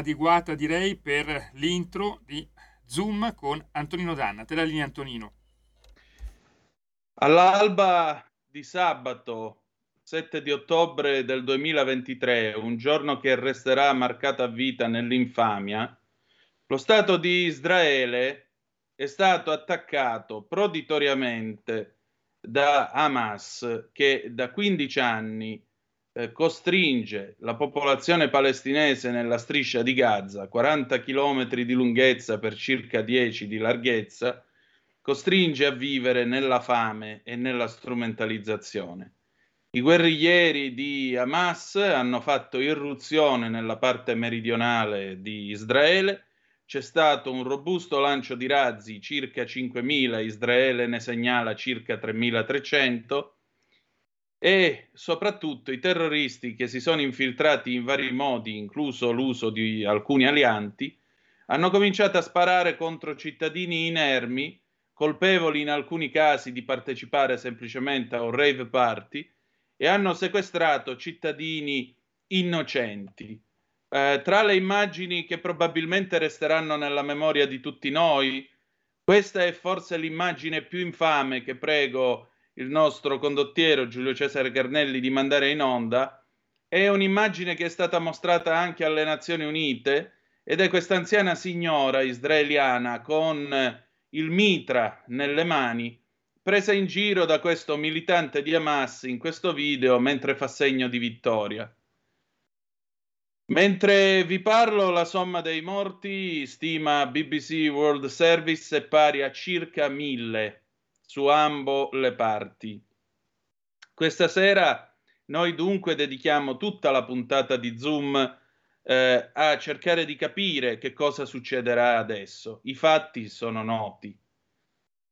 Adeguata direi per l'intro di Zoom con Antonino Danna. Te la linea Antonino. All'alba di sabato 7 di ottobre del 2023, un giorno che resterà marcato a vita nell'infamia, lo Stato di Israele è stato attaccato proditoriamente da Hamas che da 15 anni eh, costringe la popolazione palestinese nella striscia di Gaza, 40 km di lunghezza per circa 10 di larghezza, costringe a vivere nella fame e nella strumentalizzazione. I guerriglieri di Hamas hanno fatto irruzione nella parte meridionale di Israele, c'è stato un robusto lancio di razzi, circa 5.000, Israele ne segnala circa 3.300, e soprattutto i terroristi che si sono infiltrati in vari modi, incluso l'uso di alcuni alianti, hanno cominciato a sparare contro cittadini inermi, colpevoli in alcuni casi di partecipare semplicemente a un rave party, e hanno sequestrato cittadini innocenti. Eh, tra le immagini che probabilmente resteranno nella memoria di tutti noi, questa è forse l'immagine più infame che prego il nostro condottiero Giulio Cesare Carnelli di mandare in onda, è un'immagine che è stata mostrata anche alle Nazioni Unite ed è questa anziana signora israeliana con il mitra nelle mani, presa in giro da questo militante di Hamas in questo video mentre fa segno di vittoria. Mentre vi parlo, la somma dei morti, stima BBC World Service, è pari a circa mille su ambo le parti. Questa sera noi dunque dedichiamo tutta la puntata di Zoom eh, a cercare di capire che cosa succederà adesso. I fatti sono noti.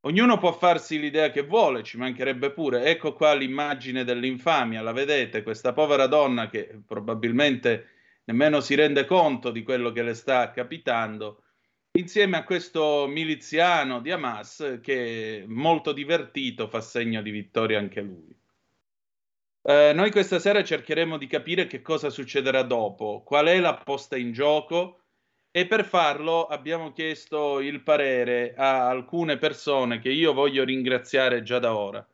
Ognuno può farsi l'idea che vuole, ci mancherebbe pure. Ecco qua l'immagine dell'infamia, la vedete, questa povera donna che probabilmente nemmeno si rende conto di quello che le sta capitando, insieme a questo miliziano di Hamas che molto divertito fa segno di vittoria anche lui. Eh, noi questa sera cercheremo di capire che cosa succederà dopo, qual è la posta in gioco e per farlo abbiamo chiesto il parere a alcune persone che io voglio ringraziare già da ora.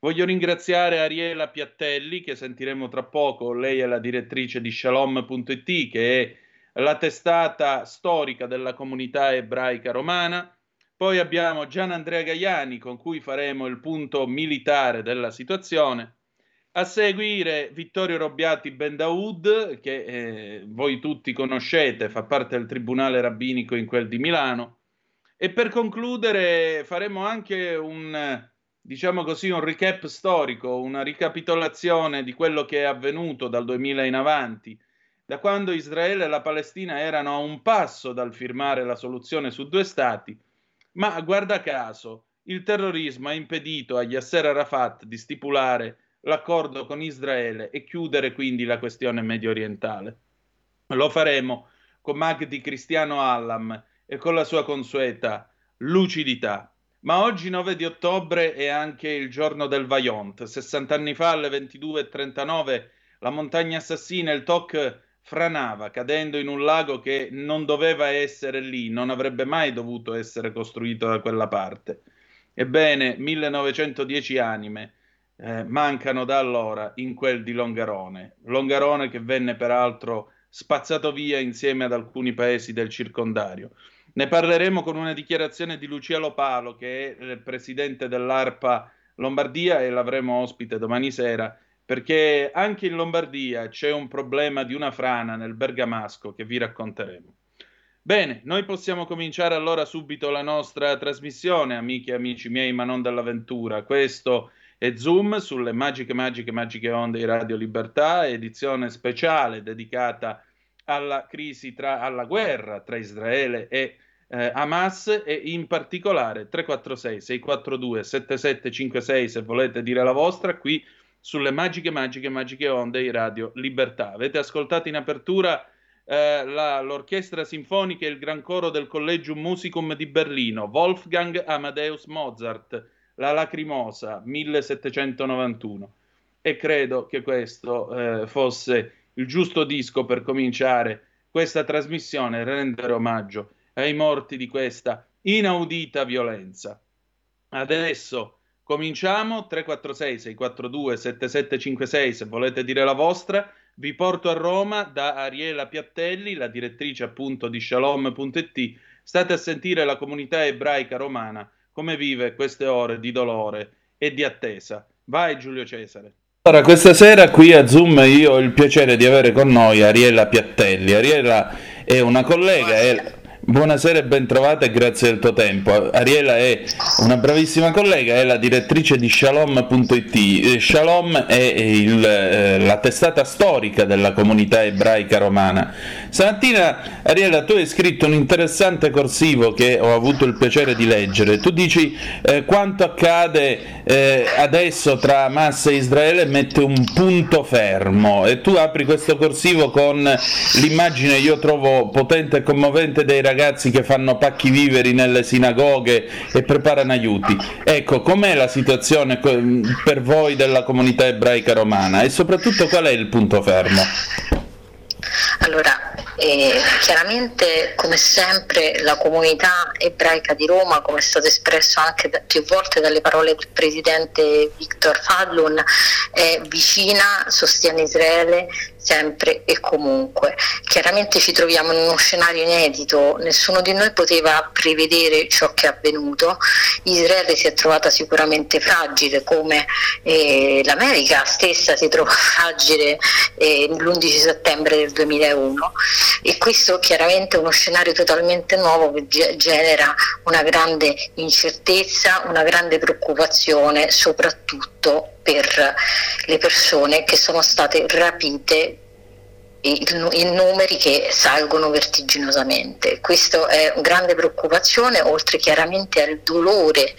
Voglio ringraziare Ariela Piattelli, che sentiremo tra poco, lei è la direttrice di shalom.it, che è la testata storica della comunità ebraica romana. Poi abbiamo Gian Andrea Gaiani con cui faremo il punto militare della situazione. A seguire Vittorio Robbiati Bendaud, che eh, voi tutti conoscete, fa parte del Tribunale Rabbinico in quel di Milano. E per concludere faremo anche un, diciamo così, un recap storico, una ricapitolazione di quello che è avvenuto dal 2000 in avanti, da quando Israele e la Palestina erano a un passo dal firmare la soluzione su due stati, ma guarda caso il terrorismo ha impedito a Yasser Arafat di stipulare l'accordo con Israele e chiudere quindi la questione medio orientale. Lo faremo con Magdi Cristiano Allam e con la sua consueta lucidità. Ma oggi 9 di ottobre è anche il giorno del Vajont. 60 anni fa alle 22.39 la montagna assassina, il Toc, franava cadendo in un lago che non doveva essere lì, non avrebbe mai dovuto essere costruito da quella parte. Ebbene, 1910 anime eh, mancano da allora in quel di Longarone. Longarone che venne peraltro spazzato via insieme ad alcuni paesi del circondario. Ne parleremo con una dichiarazione di Lucia Lopalo, che è il presidente dell'ARPA Lombardia e l'avremo ospite domani sera, perché anche in Lombardia c'è un problema di una frana nel Bergamasco che vi racconteremo. Bene, noi possiamo cominciare allora subito la nostra trasmissione, amiche e amici miei, ma non dall'avventura. Questo e Zoom sulle magiche, magiche, magiche onde di Radio Libertà, edizione speciale dedicata alla crisi, tra, alla guerra tra Israele e eh, Hamas e in particolare 346 642 7756 se volete dire la vostra qui sulle magiche, magiche, magiche onde di Radio Libertà. Avete ascoltato in apertura eh, la, l'orchestra sinfonica e il gran coro del Collegium Musicum di Berlino, Wolfgang Amadeus Mozart la Lacrimosa 1791 e credo che questo eh, fosse il giusto disco per cominciare questa trasmissione e rendere omaggio ai morti di questa inaudita violenza. Adesso cominciamo 346 642 7756 se volete dire la vostra. Vi porto a Roma da Ariela Piattelli, la direttrice appunto di shalom.it. State a sentire la comunità ebraica romana come vive queste ore di dolore e di attesa. Vai Giulio Cesare. Allora, questa sera qui a Zoom io ho il piacere di avere con noi Ariella Piattelli. Ariella è una collega, è, Buonasera e ben trovata e grazie del tuo tempo. Ariela è una bravissima collega, è la direttrice di Shalom.it. Eh, Shalom è il, eh, la testata storica della comunità ebraica romana. Stamattina, Ariela, tu hai scritto un interessante corsivo che ho avuto il piacere di leggere. Tu dici eh, quanto accade eh, adesso tra Hamas e Israele mette un punto fermo e tu apri questo corsivo con l'immagine, io trovo potente e commovente dei ragazzi che fanno pacchi viveri nelle sinagoghe e preparano aiuti. Ecco, com'è la situazione per voi della comunità ebraica romana e soprattutto qual è il punto fermo? Allora, e chiaramente, come sempre, la comunità ebraica di Roma, come è stato espresso anche da, più volte dalle parole del presidente Viktor Fadlun, è vicina, sostiene Israele sempre e comunque. Chiaramente ci troviamo in uno scenario inedito, nessuno di noi poteva prevedere ciò che è avvenuto, Israele si è trovata sicuramente fragile come eh, l'America stessa si trova fragile eh, l'11 settembre del 2001 e questo chiaramente è uno scenario totalmente nuovo che genera una grande incertezza, una grande preoccupazione soprattutto per le persone che sono state rapite in numeri che salgono vertiginosamente. Questa è una grande preoccupazione, oltre chiaramente al dolore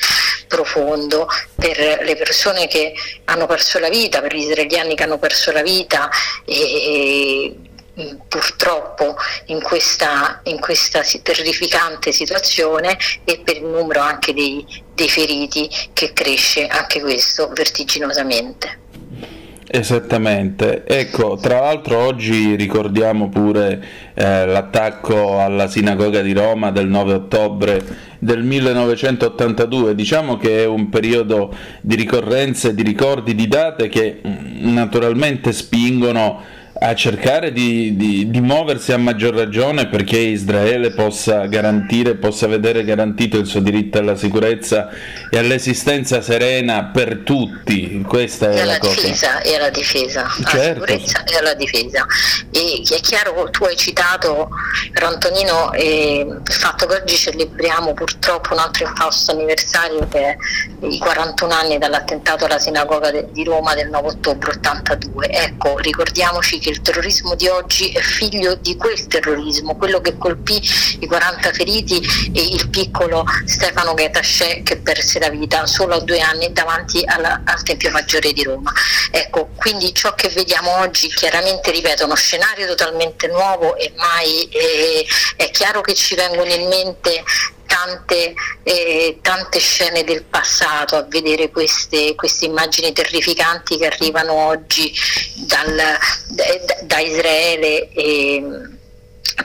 profondo per le persone che hanno perso la vita, per gli israeliani che hanno perso la vita e, purtroppo in questa, in questa, terrificante situazione e per il numero anche dei, dei feriti che cresce anche questo vertiginosamente. Esattamente, ecco, tra l'altro oggi ricordiamo pure eh, l'attacco alla sinagoga di Roma del 9 ottobre del 1982, diciamo che è un periodo di ricorrenze, di ricordi, di date che mm, naturalmente spingono a cercare di, di, di, muoversi a maggior ragione perché Israele possa garantire, possa vedere garantito il suo diritto alla sicurezza e all'esistenza serena per tutti. Questa è e la cosa. Difesa, e alla difesa, certo. alla sicurezza e alla difesa. E è chiaro, tu hai citato, per Antonino, eh, il fatto che oggi celebriamo purtroppo un altro infausto anniversario che è i 41 anni dall'attentato alla sinagoga de, di Roma del 9 ottobre 82. Ecco, ricordiamoci che il terrorismo di oggi è figlio di quel terrorismo, quello che colpì i 40 feriti e il piccolo Stefano Ghetasce che perse la vita solo a due anni davanti alla, al Tempio Maggiore di Roma. Ecco, quindi ciò che vediamo oggi chiaramente, ripeto, uno scenario totalmente nuovo e mai eh, è chiaro che ci vengono in mente tante, eh, tante, scene del passato a vedere queste, queste, immagini terrificanti che arrivano oggi dal, da, da, Israele. E,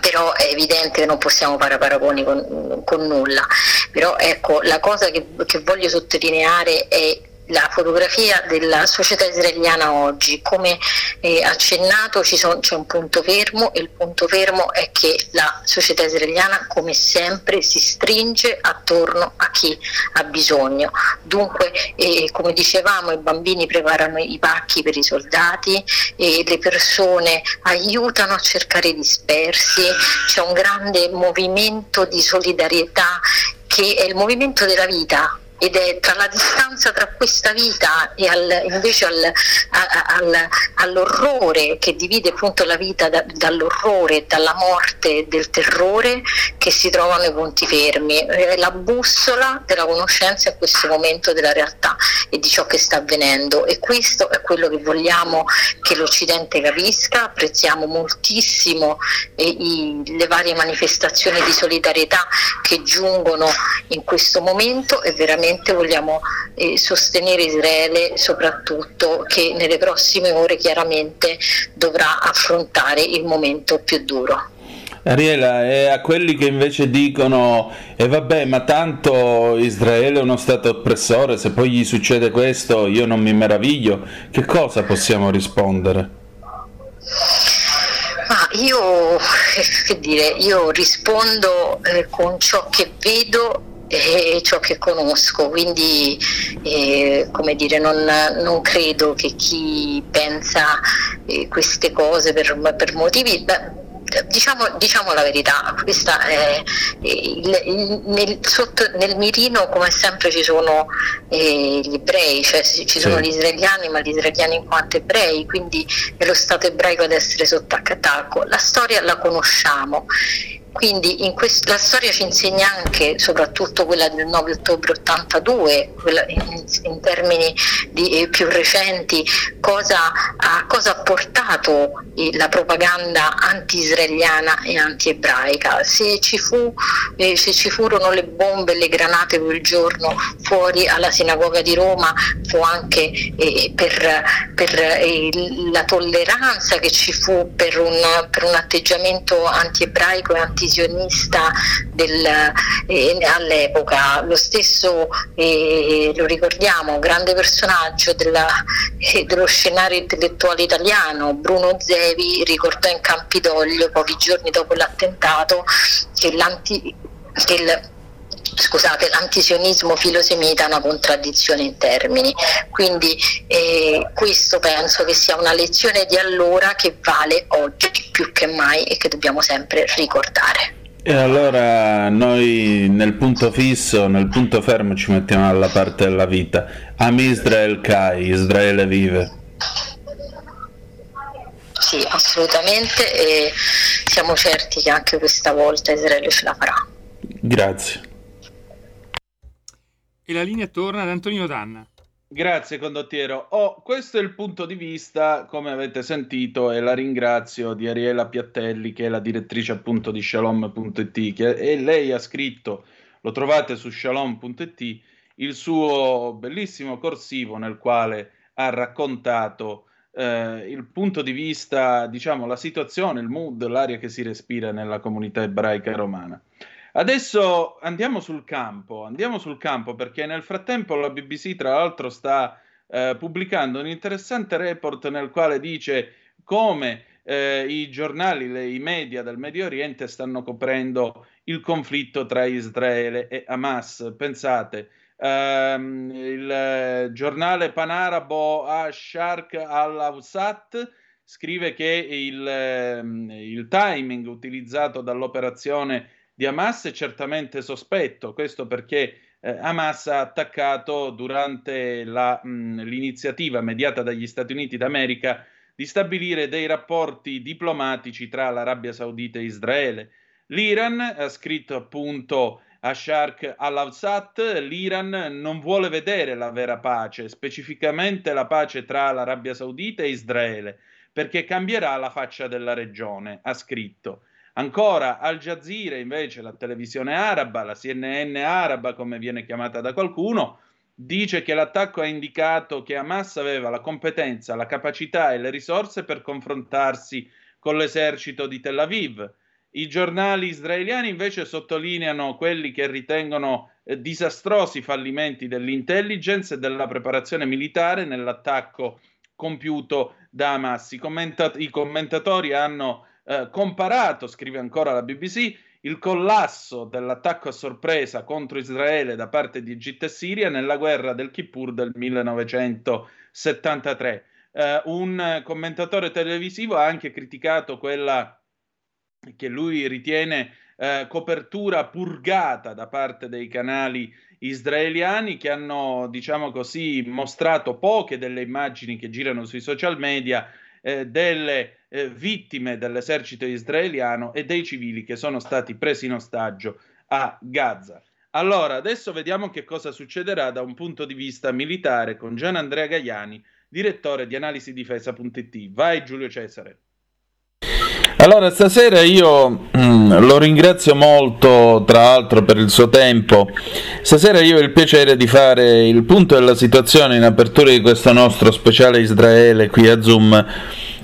però è evidente che non possiamo fare paragoni con, con nulla. Però ecco, la cosa che, che voglio sottolineare è la fotografia della società israeliana oggi. Come eh, accennato sono, c'è un punto fermo e il punto fermo è che la società israeliana come sempre si stringe attorno a chi ha bisogno. Dunque, eh, come dicevamo, i bambini preparano i pacchi per i soldati, e le persone aiutano a cercare i dispersi, c'è un grande movimento di solidarietà che è il movimento della vita ed è tra la distanza tra questa vita e al, invece al, al, all'orrore che divide appunto la vita da, dall'orrore, dalla morte, del terrore che si trovano i punti fermi. È la bussola della conoscenza in questo momento della realtà e di ciò che sta avvenendo e questo è quello che vogliamo che l'Occidente capisca. Apprezziamo moltissimo eh, i, le varie manifestazioni di solidarietà che giungono in questo momento e veramente ovviamente vogliamo eh, sostenere Israele soprattutto che nelle prossime ore chiaramente dovrà affrontare il momento più duro. Ariela, e a quelli che invece dicono, e eh vabbè, ma tanto Israele è uno Stato oppressore, se poi gli succede questo io non mi meraviglio, che cosa possiamo rispondere? Ah, io, che dire, io rispondo eh, con ciò che vedo e ciò che conosco, quindi eh, come dire, non, non, credo che chi pensa eh, queste cose per, per motivi... Beh, Diciamo, diciamo, la verità, questa è, il, il, nel, sotto, nel, mirino come sempre ci sono eh, gli ebrei, cioè ci sono sì. gli israeliani, ma gli israeliani in quanto ebrei, quindi è lo Stato ebraico ad essere sotto attacco. La storia la conosciamo quindi quest- la storia ci insegna anche, soprattutto quella del 9 ottobre 82, in, in, termini di, eh, più recenti, cosa ha, cosa ha portato eh, la propaganda anti-israeliana e anti-ebraica. Se ci, fu, eh, se ci furono le bombe e le granate quel giorno fuori alla sinagoga di Roma, fu anche eh, per, per eh, la tolleranza che ci fu per un, per un atteggiamento anti-ebraico e anti visionista del, eh, all'epoca, lo stesso, eh, lo ricordiamo, grande personaggio della, eh, dello scenario intellettuale italiano, Bruno Zevi, ricordò in Campidoglio, pochi giorni dopo l'attentato, che, che il scusate, l'antisionismo filosemita è una contraddizione in termini, quindi eh, questo penso che sia una lezione di allora che vale oggi più che mai e che dobbiamo sempre ricordare. E allora noi nel punto fisso, nel punto fermo ci mettiamo dalla parte della vita. Am Israel Kai, Israele vive. Sì, assolutamente e siamo certi che anche questa volta Israele ce la farà. Grazie. E la linea torna ad Antonino Danna. Grazie condottiero. Oh, questo è il punto di vista, come avete sentito, e la ringrazio di Ariela Piattelli, che è la direttrice appunto di shalom.it, che, e lei ha scritto, lo trovate su shalom.it, il suo bellissimo corsivo nel quale ha raccontato eh, il punto di vista, diciamo, la situazione, il mood, l'aria che si respira nella comunità ebraica romana. Adesso andiamo sul campo, andiamo sul campo perché nel frattempo la BBC tra l'altro sta eh, pubblicando un interessante report nel quale dice come eh, i giornali, le, i media del Medio Oriente stanno coprendo il conflitto tra Israele e Hamas. Pensate, ehm, il giornale panarabo Ashark al-Awsat scrive che il, ehm, il timing utilizzato dall'operazione di Hamas è certamente sospetto, questo perché eh, Hamas ha attaccato durante la, mh, l'iniziativa mediata dagli Stati Uniti d'America di stabilire dei rapporti diplomatici tra l'Arabia Saudita e Israele. L'Iran ha scritto appunto a Shark al-Awsat, l'Iran non vuole vedere la vera pace, specificamente la pace tra l'Arabia Saudita e Israele, perché cambierà la faccia della regione, ha scritto. Ancora Al Jazeera, invece, la televisione araba, la CNN araba, come viene chiamata da qualcuno, dice che l'attacco ha indicato che Hamas aveva la competenza, la capacità e le risorse per confrontarsi con l'esercito di Tel Aviv. I giornali israeliani invece sottolineano quelli che ritengono eh, disastrosi fallimenti dell'intelligence e della preparazione militare nell'attacco compiuto da Hamas. I, commentat- i commentatori hanno eh, comparato, scrive ancora la BBC, il collasso dell'attacco a sorpresa contro Israele da parte di Egitto e Siria nella guerra del Kippur del 1973. Eh, un commentatore televisivo ha anche criticato quella che lui ritiene eh, copertura purgata da parte dei canali israeliani che hanno, diciamo così, mostrato poche delle immagini che girano sui social media eh, delle eh, vittime dell'esercito israeliano e dei civili che sono stati presi in ostaggio a Gaza. Allora, adesso vediamo che cosa succederà da un punto di vista militare con Gian Andrea Gaiani, direttore di analisi difesa.it. Vai Giulio Cesare. Allora, stasera io mm, lo ringrazio molto, tra l'altro, per il suo tempo. Stasera io ho il piacere di fare il punto della situazione in apertura di questo nostro speciale Israele qui a Zoom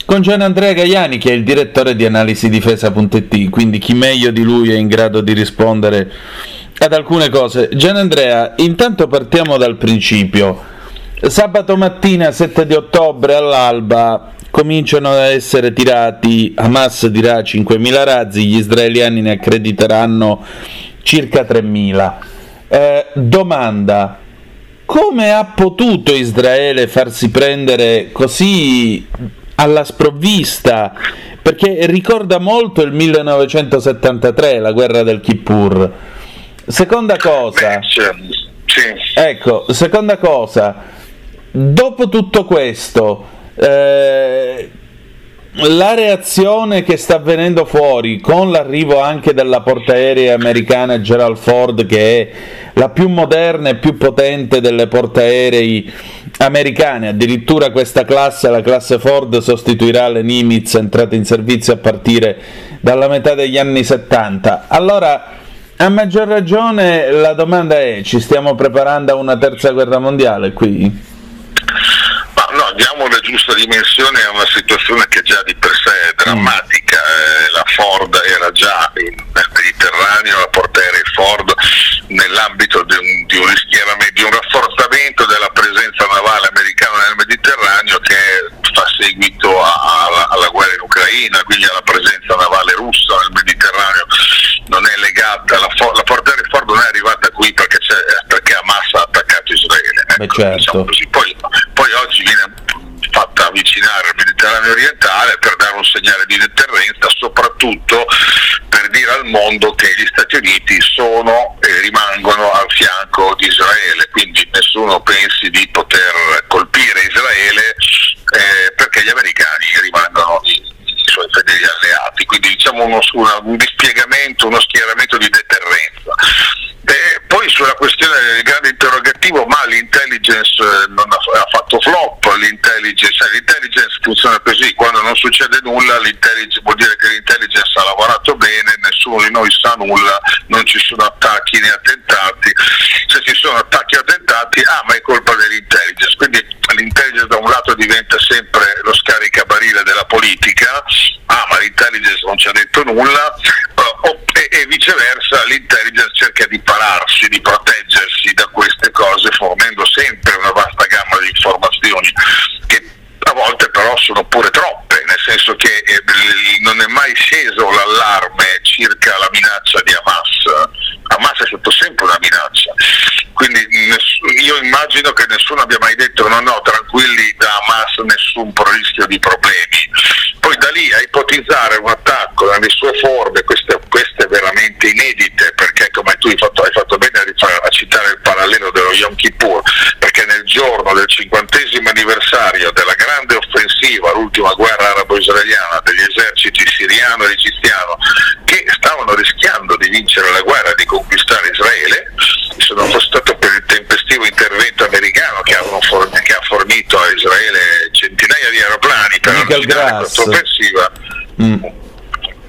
con Gian Andrea Gaiani, che è il direttore di analisi difesa.it, quindi chi meglio di lui è in grado di rispondere ad alcune cose. Gian Andrea, intanto partiamo dal principio. Sabato mattina 7 di ottobre all'alba cominciano ad essere tirati, Hamas dirà 5.000 razzi, gli israeliani ne accrediteranno circa 3.000. Eh, domanda, come ha potuto Israele farsi prendere così alla sprovvista? Perché ricorda molto il 1973, la guerra del Kippur. Seconda cosa, ecco, seconda cosa, dopo tutto questo, eh, la reazione che sta avvenendo fuori con l'arrivo anche della portaerei americana Gerald Ford che è la più moderna e più potente delle portaerei americane addirittura questa classe, la classe Ford sostituirà le Nimitz entrate in servizio a partire dalla metà degli anni 70 allora a maggior ragione la domanda è ci stiamo preparando a una terza guerra mondiale qui? diamo la giusta dimensione a una situazione che già di per sé è drammatica. Eh, la Ford era già in, Mediterraneo, la portaerei Ford nell'ambito di un, di, un di un rafforzamento della presenza navale americana nel Mediterraneo che fa seguito a, a, alla guerra in Ucraina, quindi alla presenza navale russa nel Mediterraneo. Non è legata, la, la portaerei Ford non è arrivata qui perché, perché Hamas ha attaccato Israele. Ecco, Beh, certo. diciamo poi, avvicinare al Mediterraneo orientale per dare un segnale di deterrenza, soprattutto per dire al mondo che gli Stati Uniti sono e rimangono al fianco di Israele, quindi nessuno pensi di poter colpire Israele eh, perché gli americani rimangono i, i suoi fedeli alleati, quindi diciamo uno, una, un dispiegamento, uno schieramento di deterrenza. Eh, poi sulla questione del grande interrogativo, ma l'intelligence eh, non ha, ha fatto flop, l'intelligence, l'intelligence, funziona così, quando non succede nulla vuol dire che l'intelligence ha lavorato bene, nessuno di noi sa nulla, non ci sono attacchi né attentati, se ci sono attacchi o attentati, ah ma è colpa dell'intelligence, quindi l'intelligence da un lato diventa scaricabarile della politica, ah ma l'intelligence non ci ha detto nulla, e, e viceversa l'intelligence cerca di pararsi, di proteggersi da queste cose fornendo sempre una vasta gamma di informazioni che a volte però però sono pure troppe, nel senso che eh, non è mai sceso l'allarme circa la minaccia di Hamas. Hamas è stato sempre una minaccia, quindi io immagino che nessuno abbia mai detto no no tranquilli da Hamas nessun rischio di problemi. Poi da lì a ipotizzare un attacco nelle sue forme, queste, queste veramente inedite, perché come tu hai fatto, hai fatto bene a, a citare il parallelo dello Yom Kippur, perché nel giorno del cinquantesimo anniversario della grande offensiva, l'ultima guerra arabo-israeliana degli eserciti siriano e egiziano, che stavano rischiando di vincere la guerra, di conquistare Israele, se non fosse stato per il tempestivo intervento americano che, fornito, che ha fornito a Israele centinaia di aeroplani per arginare questa offensiva, mm.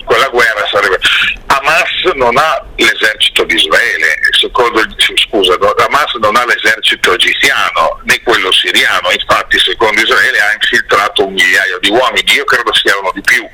quella guerra sarebbe... Hamas non ha l'esercito di Israele, secondo il, scusa, Hamas non ha l'esercito egiziano né quello siriano, infatti secondo Israele ha infiltrato un migliaio di uomini, io credo siano di più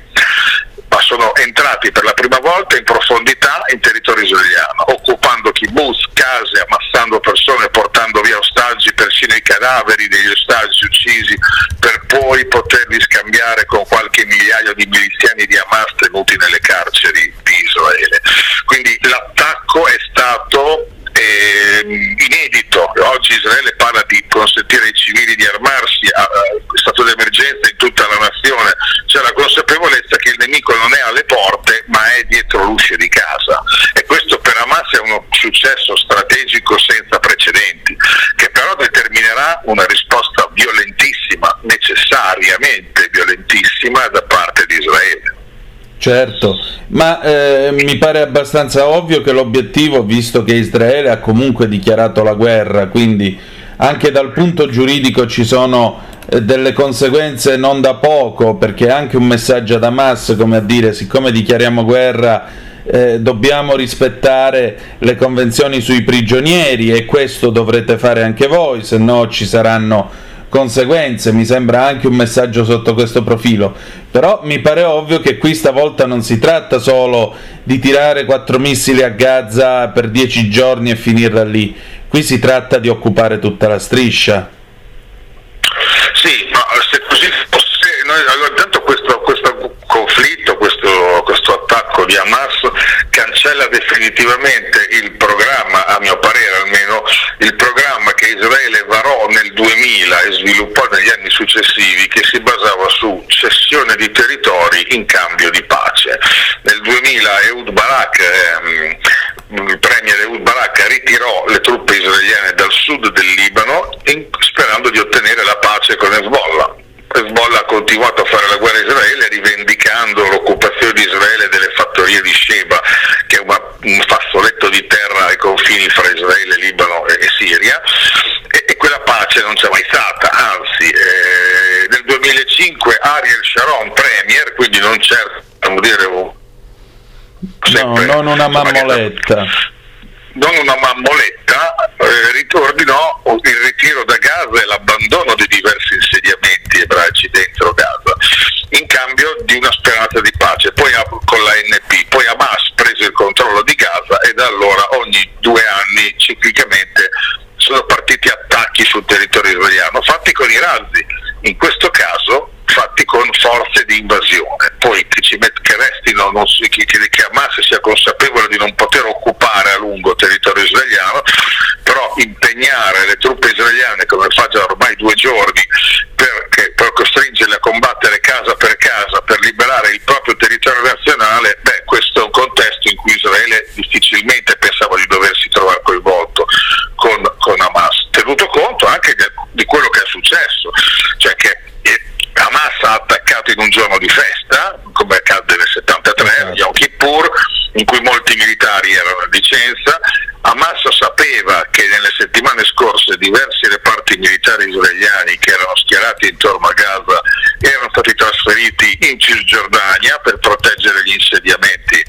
sono entrati per la prima volta in profondità in territorio israeliano, occupando kibbutz, case, ammassando persone, portando via ostaggi, persino i cadaveri degli ostaggi uccisi, per poi poterli scambiare con qualche migliaio di miliziani di Hamas tenuti nelle carceri di Israele. Quindi l'attacco è stato eh, inedito. Oggi Israele parla di consentire ai civili di armarsi, a, a stato d'emergenza in tutta la nazione. C'è la consapevolezza che il nemico non è alle porte ma è dietro l'uscio di casa. E questo per Hamas è uno successo strategico senza precedenti, che però determinerà una risposta violentissima, necessariamente violentissima da parte di Israele. Certo, ma eh, mi pare abbastanza ovvio che l'obiettivo, visto che Israele ha comunque dichiarato la guerra, quindi anche dal punto giuridico ci sono eh, delle conseguenze non da poco, perché anche un messaggio ad Hamas, come a dire, siccome dichiariamo guerra, eh, dobbiamo rispettare le convenzioni sui prigionieri e questo dovrete fare anche voi, se no ci saranno conseguenze, mi sembra anche un messaggio sotto questo profilo. Però mi pare ovvio che qui stavolta non si tratta solo di tirare quattro missili a Gaza per dieci giorni e finirla lì, qui si tratta di occupare tutta la striscia. Sì, ma se così fosse, noi, allora, intanto questo, questo conflitto, questo, questo attacco di Hamas cancella definitivamente il programma, a mio parere almeno, il programma che Israele varò nel 2000 e sviluppò negli anni successivi che si basava su cessione di territori in cambio di pace. Nel 2000 Ehud Barak, ehm, il premier Ehud Barak ritirò le truppe israeliane dal sud del Libano in, sperando di ottenere la pace con Hezbollah. Hezbollah ha continuato a fare la guerra a Israele rivendicando l'occupazione di Israele delle fattorie di Sheba, che è una, un fazzoletto di terra ai confini fra Israele, Libano e, e Siria, e, e, quella pace non c'è mai stata, anzi eh, nel 2005 Ariel Sharon, premier, quindi non certo, dire, no, non una mammoletta. Non una mammoletta, eh, riordinò il ritiro da Gaza e l'abbandono di diversi insediamenti ebraici dentro Gaza, in cambio di una speranza di pace. Poi con la NP, poi Hamas prese il controllo di Gaza e da allora ogni due anni ciclicamente sono partiti attacchi sul territorio israeliano, fatti con i razzi. In questo caso fatti con forze di invasione. Poi che, ci met- che restino, si, che, che Hamas sia consapevole di non poter occupare a lungo il territorio israeliano, però impegnare le truppe israeliane come fa già ormai due giorni per, per costringerle a combattere casa per liberare il proprio territorio nazionale, beh, questo è un contesto in cui Israele difficilmente pensava di doversi trovare coinvolto con, con Hamas, tenuto conto anche di, di quello che è successo, cioè che Hamas ha attaccato in un giorno di festa, come accadde nel 73, esatto. Yom Kippur, in cui molti militari erano a licenza. Hamas sapeva che nelle settimane scorse diversi reparti militari israeliani che erano schierati intorno a Gaza erano stati trasferiti in Cisgiordania per proteggere gli insediamenti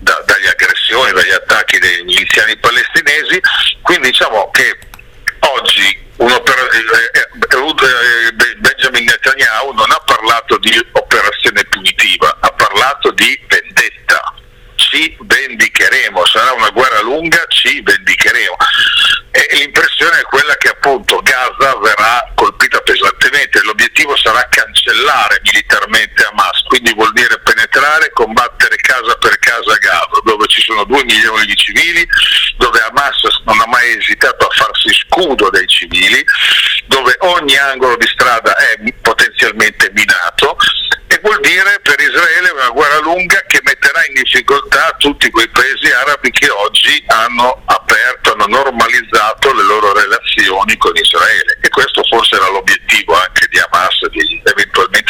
da, dagli aggressioni, dagli attacchi dei miliziani palestinesi. Quindi diciamo che oggi eh, eh, Benjamin Netanyahu non ha parlato di operazione punitiva, ha parlato di vendetta. Ci vendicheremo, sarà una guerra lunga, ci vendicheremo. E l'impressione è quella che appunto Gaza verrà colpita pesantemente, l'obiettivo sarà cancellare vuol dire penetrare, combattere casa per casa a Gaza, dove ci sono due milioni di civili, dove Hamas non ha mai esitato a farsi scudo dei civili, dove ogni angolo di strada è potenzialmente minato e vuol dire per Israele una guerra lunga che metterà in difficoltà tutti quei paesi arabi che oggi hanno aperto, hanno normalizzato le loro relazioni con Israele. E questo forse era l'obiettivo anche di Hamas e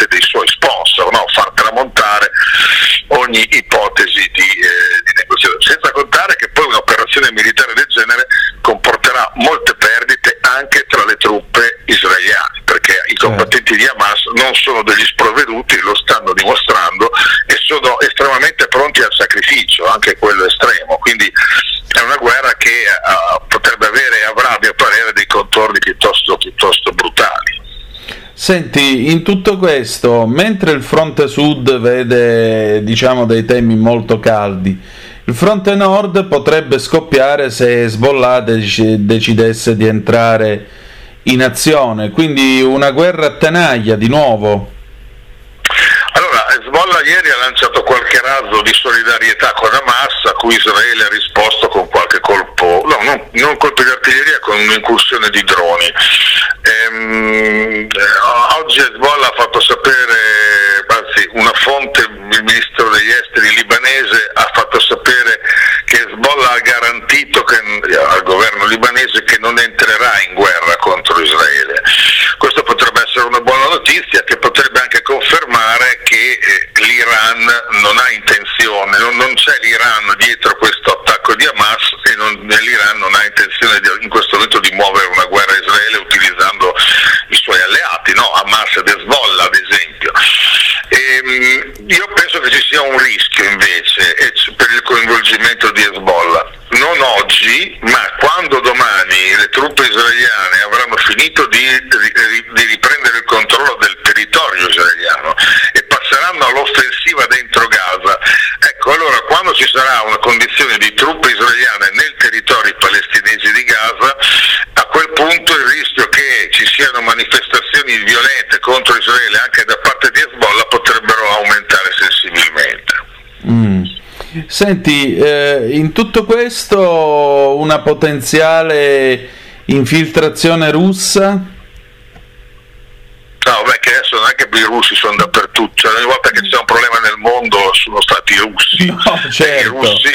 eventualmente dei suoi sponsor, no? far tramontare ogni ipotesi di, eh, di negoziazione, senza contare che poi un'operazione militare del genere comporterà molte perdite anche tra le truppe israeliane, perché i certo. combattenti di Hamas non sono degli sprovveduti, lo stanno dimostrando e sono estremamente pronti al sacrificio, anche quello estremo. Quindi è una guerra che uh, potrebbe avere e avrà, a mio parere, dei contorni piuttosto, piuttosto brutali. Senti, in tutto questo, mentre il fronte sud vede diciamo dei temi molto caldi, il fronte nord potrebbe scoppiare se Hezbollah decidesse di entrare in azione, quindi una guerra a tenaglia di nuovo. Allora, Hezbollah ieri ha lanciato qualche razzo di solidarietà con Hamas, a cui Israele ha risposto con qualche colpo, no, non, non colpo di artiglieria, con un'incursione di droni. Ehm, oggi Hezbollah ha fatto sapere, anzi una fonte, il ministro degli esteri libanese ha fatto sapere che Hezbollah ha garantito che, al governo libanese che non entrerà in guerra contro Israele. Questo potrebbe essere una buona notizia che potrebbe anche confermare che eh, l'Iran non ha intenzione, non, non, c'è l'Iran dietro questo attacco di Hamas e non, l'Iran non ha intenzione di, in questo momento di muovere una guerra a Israele utilizzando i suoi alleati, no? Hamas ed Hezbollah ad esempio. E, ehm, io penso che ci sia un rischio invece per il coinvolgimento di Hezbollah, non oggi, ma quando domani le truppe israeliane avranno finito di, di riprendere il controllo del territorio israeliano e passeranno all'offensiva dentro Gaza, ecco allora quando ci sarà una condizione di truppe israeliane nel territorio palestinesi di Gaza, a quel punto il rischio che ci siano manifestazioni violente contro Israele anche da parte di Hezbollah potrebbero aumentare sensibilmente. Mm. Senti, eh, in tutto questo una potenziale infiltrazione russa? No, beh, che adesso non è che i russi sono dappertutto, cioè ogni volta che c'è un problema nel mondo sono stati i russi. No, certo. Russi,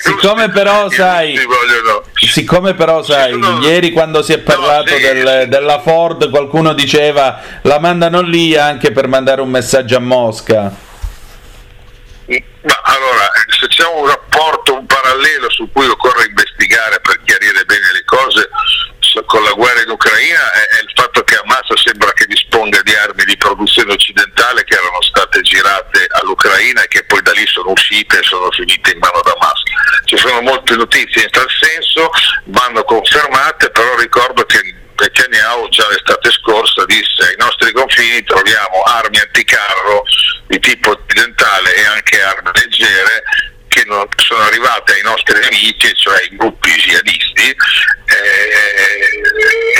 siccome russi, però sai, vogliono... siccome però sai, sono... ieri quando si è parlato no, sì, del, sì. della Ford qualcuno diceva la mandano lì anche per mandare un messaggio a Mosca. Ma allora, se c'è un rapporto, un parallelo su cui occorre investigare per chiarire bene le cose, con la guerra in Ucraina è, il fatto che Hamas sembra che disponga di armi di produzione occidentale che erano state girate all'Ucraina e che poi da lì sono uscite e sono finite in mano ad Hamas. Ci sono molte notizie in tal senso, vanno confermate, però ricordo che Netanyahu già l'estate scorsa disse ai nostri confini troviamo armi anticarro di tipo occidentale e anche armi leggere che non sono arrivate ai nostri amici, cioè i gruppi jihadisti, eh,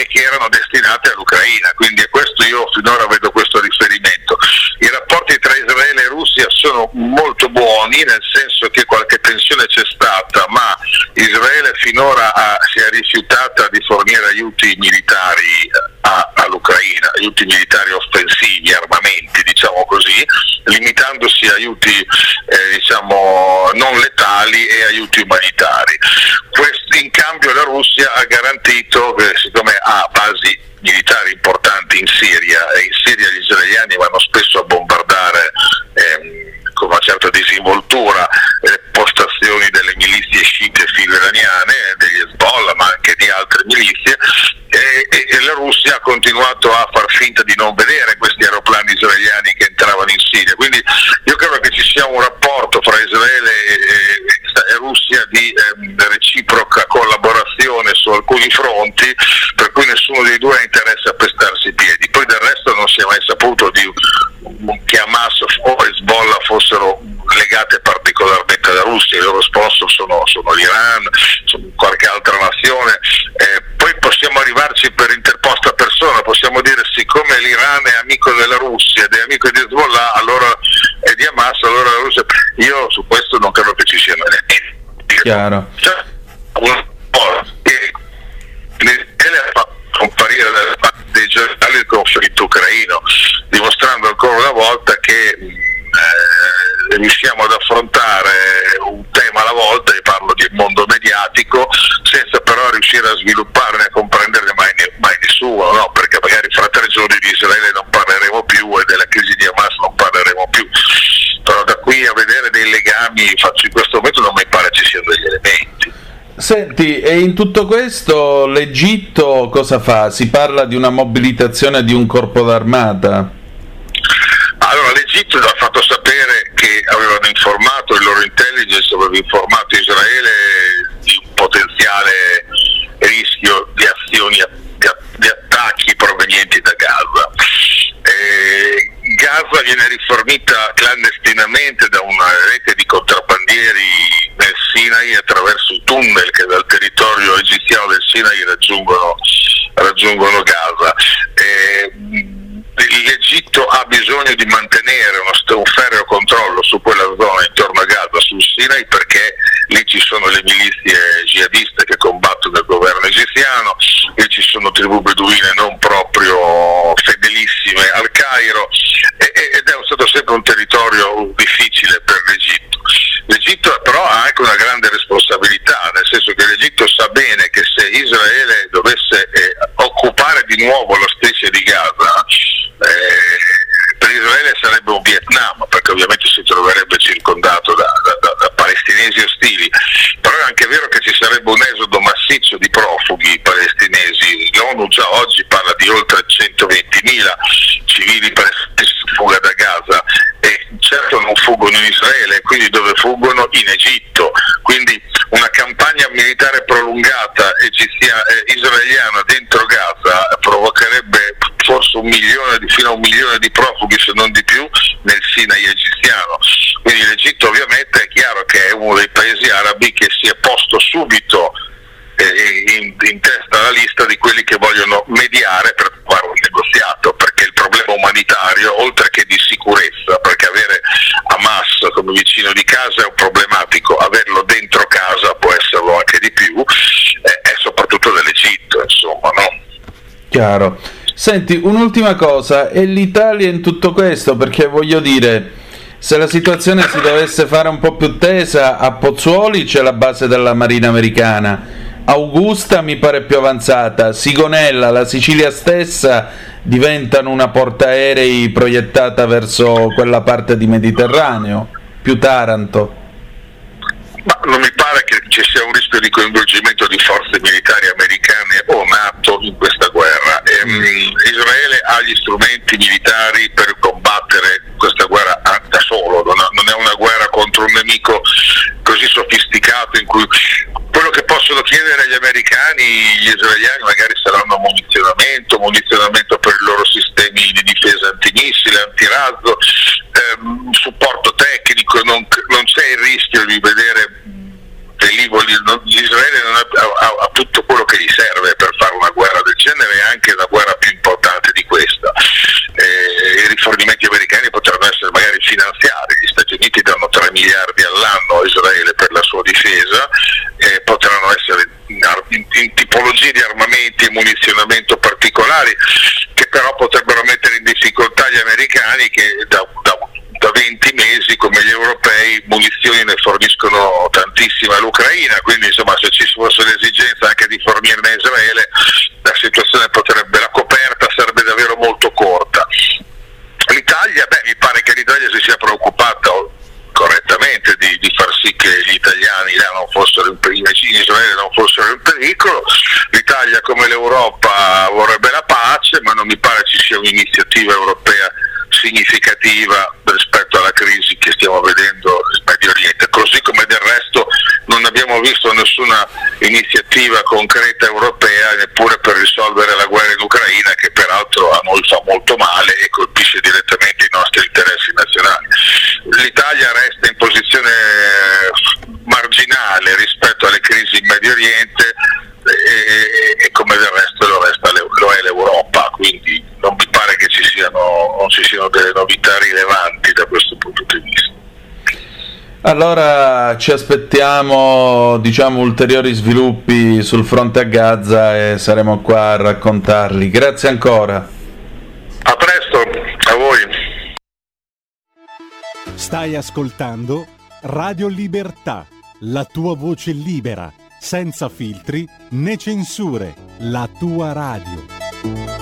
e che erano destinate all'Ucraina. Quindi a questo io finora vedo questo riferimento. I rapporti tra Israele e Russia sono molto buoni, nel senso che qualche tensione c'è stata, ma Israele finora ha, si è rifiutata di fornire aiuti militari a, all'Ucraina, aiuti militari offensivi, armamenti, diciamo così, limitandosi a aiuti eh, diciamo, non letali e aiuti umanitari. Questo, in cambio la Russia ha garantito che siccome ha basi militari importanti in Siria e in Siria gli israeliani vanno spesso a bombardare ehm, con una certa disinvoltura le postazioni delle milizie sciite filo-iraniane, degli Hezbollah ma anche di altre milizie e, e, e, la Russia ha continuato a far finta di non vedere questi aeroplani israeliani che entravano in Siria. Quindi io credo che ci sia un rapporto fra Israele e, e Russia di eh, reciproca collaborazione su alcuni fronti, per cui nessuno dei due ha interesse a pestarsi i piedi. Poi del resto non si è mai saputo di, che Hamas o Hezbollah fossero legate particolarmente alla Russia, i loro sponsor sono, sono l'Iran, sono qualche altra nazione. Eh, poi possiamo arrivarci per interposta persona, possiamo dire siccome l'Iran è amico della Russia ed è amico di Hezbollah, allora è di Hamas io su questo non credo che ci siano elementi. Chiaro. Cioè, un po' che Israele fa comparire dalle parti dei giornali il conflitto ucraino, dimostrando ancora una volta che eh, riusciamo ad affrontare un tema alla volta, e parlo di mondo mediatico, senza però riuscire a svilupparne e a comprenderne mai, mai nessuno, no? perché magari fra tre giorni di Israele non parleremo più e della crisi di Hamas non parleremo più. Però da qui a vedere dei legami faccio in questo momento non mi pare ci siano degli elementi. Senti, e in tutto questo l'Egitto cosa fa? Si parla di una mobilitazione di un corpo d'armata? Allora l'Egitto ha fatto sapere che avevano informato il loro intelligence, aveva informato Israele di un potenziale rischio di azioni di attacchi provenienti da Gaza. Eh, Gaza viene rifornita clandestinamente da una rete di contrabbandieri nel Sinai attraverso i tunnel che dal territorio egiziano del Sinai raggiungono, raggiungono Gaza. Eh, L'Egitto ha bisogno di mantenere uno, un ferreo controllo su quella zona intorno a Gaza, sul Sinai, perché lì ci sono le milizie jihadiste che combattono il governo egiziano, lì ci sono tribù beduine non proprio fedelissime al Cairo ed è stato sempre un territorio difficile per l'Egitto. L'Egitto però ha anche una grande responsabilità, nel senso che l'Egitto sa bene che se Israele dovesse eh, occupare di nuovo la striscia di Gaza, eh, per Israele sarebbe un Vietnam, perché ovviamente si troverebbe circondato da, da, da, palestinesi ostili, però è anche vero che ci sarebbe un esodo massiccio di profughi l'ONU già oggi parla di oltre 120.000 civili palestinesi in fuga da Gaza e certo non fuggono in Israele, quindi dove fuggono? In Egitto, quindi una campagna militare prolungata egizia, eh, israeliana dentro Gaza provocherebbe forse un milione fino a un milione di profughi se non di più nel Sinai egiziano. Quindi l'Egitto ovviamente è chiaro che è uno dei paesi arabi che si è posto subito eh, in, in, testa alla lista di quelli che vogliono mediare per trovare un negoziato, perché il problema umanitario, oltre che di sicurezza, perché avere Hamas come vicino di casa è un problematico, averlo dentro casa può esserlo anche di più, eh, è soprattutto dell'Egitto, insomma, no? Chiaro. Senti, un'ultima cosa, è l'Italia in tutto questo? Perché voglio dire, se la situazione si dovesse fare un po' più tesa, a Pozzuoli c'è la base della Marina Americana, Augusta mi pare più avanzata, Sigonella, la Sicilia stessa diventano una portaerei proiettata verso quella parte di Mediterraneo, più Taranto. Ma non mi pare che ci sia un rischio di coinvolgimento di forze militari americane o NATO Israele ha gli strumenti militari per combattere questa guerra da solo, non, è una guerra contro un nemico così sofisticato in cui quello che possono chiedere agli americani, gli israeliani magari saranno munizionamento, munizionamento per i loro sistemi di difesa antimissile, antirazzo, ehm, supporto tecnico, non, non c'è il rischio di vedere velivoli, Israele non ha, ha, ha, tutto quello che gli serve per genere e anche una guerra più importante di questa. Eh, I rifornimenti americani potranno essere magari finanziari, gli Stati Uniti danno 3 miliardi all'anno a Israele per la sua difesa, eh, potranno essere in, in tipologie di armamenti e munizionamento particolari che però potrebbero mettere in difficoltà gli americani che da, da da 20 mesi come gli europei munizioni ne forniscono tantissime all'Ucraina, quindi insomma se ci fosse l'esigenza anche di fornirne a Israele la situazione potrebbe, la coperta sarebbe davvero molto corta. L'Italia, beh mi pare che l'Italia si sia preoccupata correttamente di, di, far sì che gli italiani là non fossero in, in Israele non fossero in pericolo. L'Italia come l'Europa vorrebbe la pace, ma non mi pare ci sia un'iniziativa europea significativa rispetto alla crisi che stiamo vedendo nel Medio Oriente, così come del resto non abbiamo visto nessuna iniziativa concreta europea neppure per risolvere la guerra in Ucraina che peraltro fa molto male e colpisce direttamente i nostri interessi nazionali. L'Italia resta in posizione marginale rispetto alle crisi in Medio Oriente e, e come del resto lo, resta, lo è l'Europa, quindi siano, non ci siano delle novità rilevanti da questo punto di vista. Allora ci aspettiamo diciamo, ulteriori sviluppi sul fronte a Gaza e saremo qua a raccontarli. Grazie ancora. A presto, a voi. Stai ascoltando Radio Libertà, la tua voce libera, senza filtri né censure, la tua radio.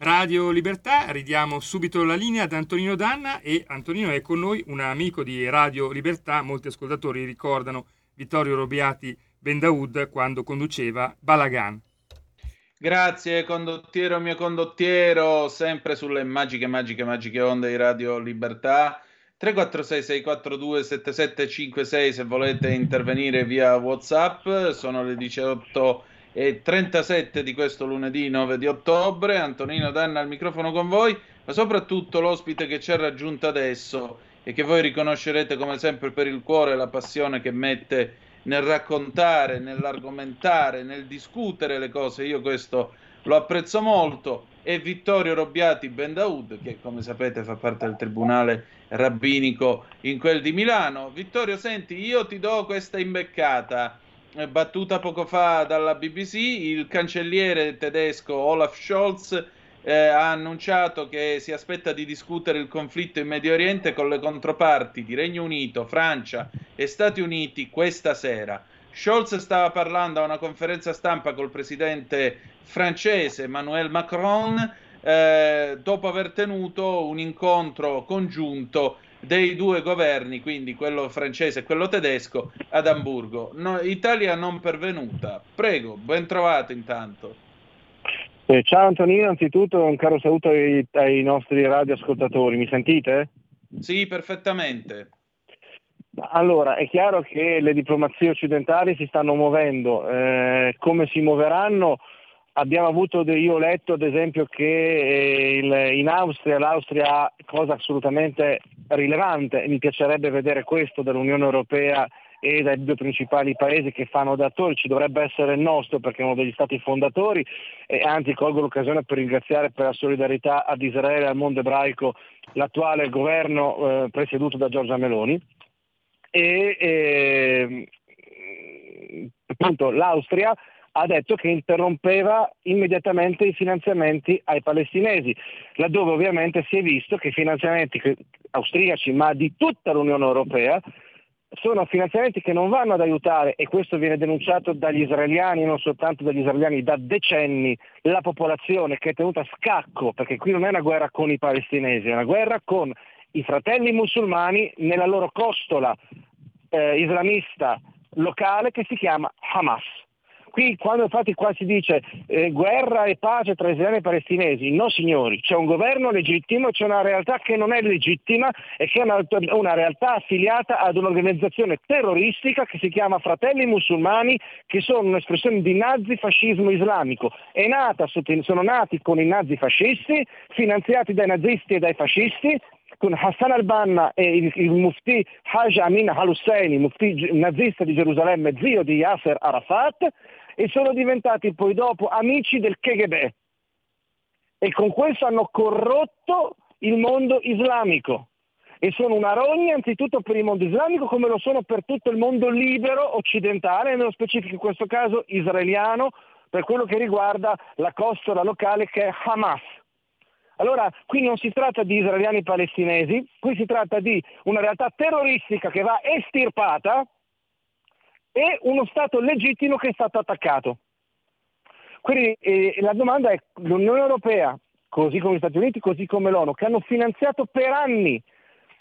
Radio Libertà, ridiamo subito la linea ad Antonino Danna e Antonino è con noi un amico di Radio Libertà, molti ascoltatori ricordano Vittorio Robiati Bendaud quando conduceva Balagan. Grazie condottiero mio condottiero, sempre sulle magiche, magiche, magiche onde di Radio Libertà. 346 642 7756 se volete intervenire via Whatsapp, sono le 18 e 37 di questo lunedì 9 di ottobre. Antonino Danna al microfono con voi, ma soprattutto l'ospite che ci ha raggiunto adesso e che voi riconoscerete come sempre per il cuore la passione che mette nel raccontare, nell'argomentare, nel discutere le cose. Io questo lo apprezzo molto. E Vittorio Robbiati Bendaud, che come sapete fa parte del tribunale rabbinico in quel di Milano. Vittorio, senti, io ti do questa imbeccata battuta poco fa dalla BBC, il cancelliere tedesco Olaf Scholz eh, ha annunciato che si aspetta di discutere il conflitto in Medio Oriente con le controparti di Regno Unito, Francia e Stati Uniti questa sera. Scholz stava parlando a una conferenza stampa col presidente francese Emmanuel Macron eh, dopo aver tenuto un incontro congiunto dei due governi, quindi quello francese e quello tedesco, ad Amburgo. No, Italia non pervenuta. Prego, ben trovato intanto. Eh, ciao Antonino, anzitutto un caro saluto ai, ai nostri radioascoltatori, mi sentite? Sì, perfettamente. Allora, è chiaro che le diplomazie occidentali si stanno muovendo, eh, come si muoveranno? Abbiamo avuto, io ho letto ad esempio che eh, il, in Austria, l'Austria, cosa assolutamente rilevante, mi piacerebbe vedere questo dall'Unione Europea e dai due principali paesi che fanno da attori, ci dovrebbe essere il nostro perché è uno degli stati fondatori e anzi colgo l'occasione per ringraziare per la solidarietà ad Israele e al mondo ebraico l'attuale governo eh, presieduto da Giorgia Meloni. E, e appunto l'Austria ha detto che interrompeva immediatamente i finanziamenti ai palestinesi, laddove ovviamente si è visto che i finanziamenti austriaci, ma di tutta l'Unione Europea, sono finanziamenti che non vanno ad aiutare, e questo viene denunciato dagli israeliani, non soltanto dagli israeliani, da decenni, la popolazione che è tenuta a scacco, perché qui non è una guerra con i palestinesi, è una guerra con i fratelli musulmani nella loro costola eh, islamista locale che si chiama Hamas. Qui quando infatti qua si dice eh, guerra e pace tra israeliani e palestinesi, no signori, c'è un governo legittimo c'è una realtà che non è legittima e che è una, una realtà affiliata ad un'organizzazione terroristica che si chiama Fratelli Musulmani, che sono un'espressione di nazifascismo islamico. Nata, sono nati con i nazifascisti, finanziati dai nazisti e dai fascisti, con Hassan al-Banna e il, il mufti Haj Amin al-Husseini, mufti nazista di Gerusalemme, zio di Yasser Arafat, e sono diventati poi dopo amici del KGB. E con questo hanno corrotto il mondo islamico. E sono una rogna anzitutto per il mondo islamico come lo sono per tutto il mondo libero occidentale, nello specifico in questo caso israeliano, per quello che riguarda la costola locale che è Hamas. Allora, qui non si tratta di israeliani palestinesi, qui si tratta di una realtà terroristica che va estirpata e uno Stato legittimo che è stato attaccato. Quindi eh, la domanda è l'Unione Europea, così come gli Stati Uniti, così come l'ONU, che hanno finanziato per anni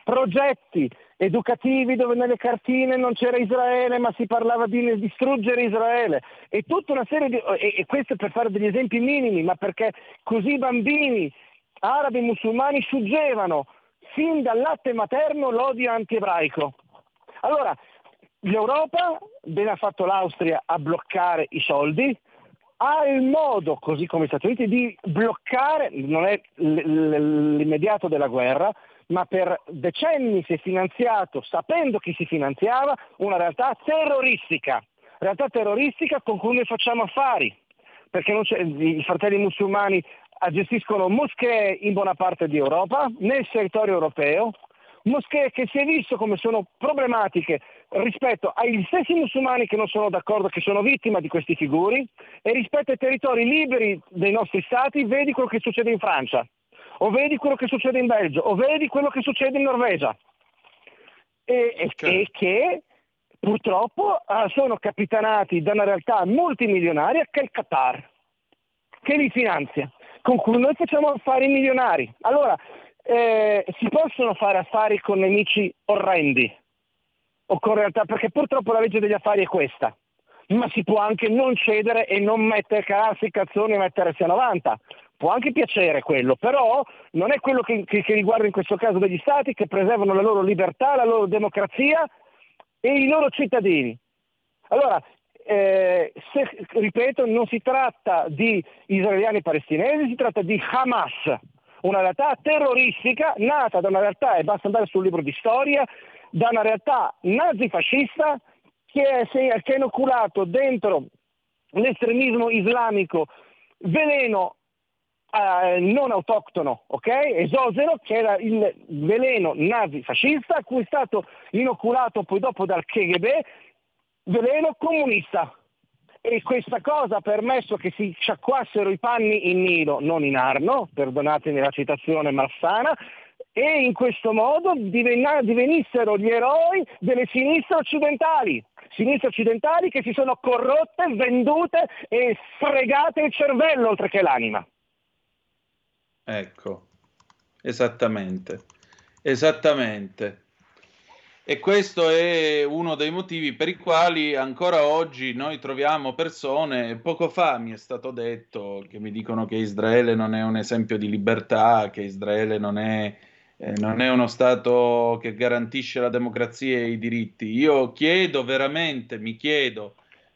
progetti educativi dove nelle cartine non c'era Israele ma si parlava di distruggere Israele e tutta una serie di... e, e questo per fare degli esempi minimi, ma perché così i bambini arabi e musulmani sfuggevano fin dal latte materno l'odio anti-ebraico. Allora, l'Europa, bene ha fatto l'Austria a bloccare i soldi, ha il modo, così come gli Stati Uniti, di bloccare, non è l'immediato della guerra, ma per decenni si è finanziato, sapendo chi si finanziava, una realtà terroristica, realtà terroristica con cui noi facciamo affari, perché i fratelli musulmani gestiscono moschee in buona parte di Europa, nel territorio europeo, moschee che si è visto come sono problematiche rispetto agli stessi musulmani che non sono d'accordo, che sono vittima di questi figuri, e rispetto ai territori liberi dei nostri stati, vedi quello che succede in Francia, o vedi quello che succede in Belgio, o vedi quello che succede in Norvegia. E, e, okay. e che purtroppo ah, sono capitanati da una realtà multimilionaria che è il Qatar, che li finanzia, con cui noi facciamo affari milionari. Allora, eh, si possono fare affari con nemici orrendi, o con realtà, perché purtroppo la legge degli affari è questa, ma si può anche non cedere e non mettere calarsi il cazzone e mettersi a 90. Può anche piacere quello, però non è quello che, che, che riguarda in questo caso degli stati che preservano la loro libertà, la loro democrazia e i loro cittadini. Allora, eh, se, ripeto, non si tratta di israeliani palestinesi, si tratta di Hamas, una realtà terroristica nata da una realtà, e basta andare sul libro di storia, da una realtà nazifascista che, è, che ha inoculato dentro l'estremismo islamico veleno eh, non autoctono, ok? Esosero, che era il veleno nazifascista, cui è stato inoculato poi dopo dal KGB, veleno comunista. E questa cosa ha permesso che si sciacquassero i panni in Nilo, non in Arno, perdonatemi la citazione malsana, e in questo modo divenissero gli eroi delle sinistre occidentali, sinistre occidentali che si sono corrotte, vendute e fregate il cervello oltre che l'anima. Ecco, esattamente, esattamente. E questo è uno dei motivi per i quali ancora oggi noi troviamo persone, poco fa mi è stato detto che mi dicono che Israele non è un esempio di libertà, che Israele non è, eh, non è uno Stato che garantisce la democrazia e i diritti. Io chiedo veramente, mi chiedo,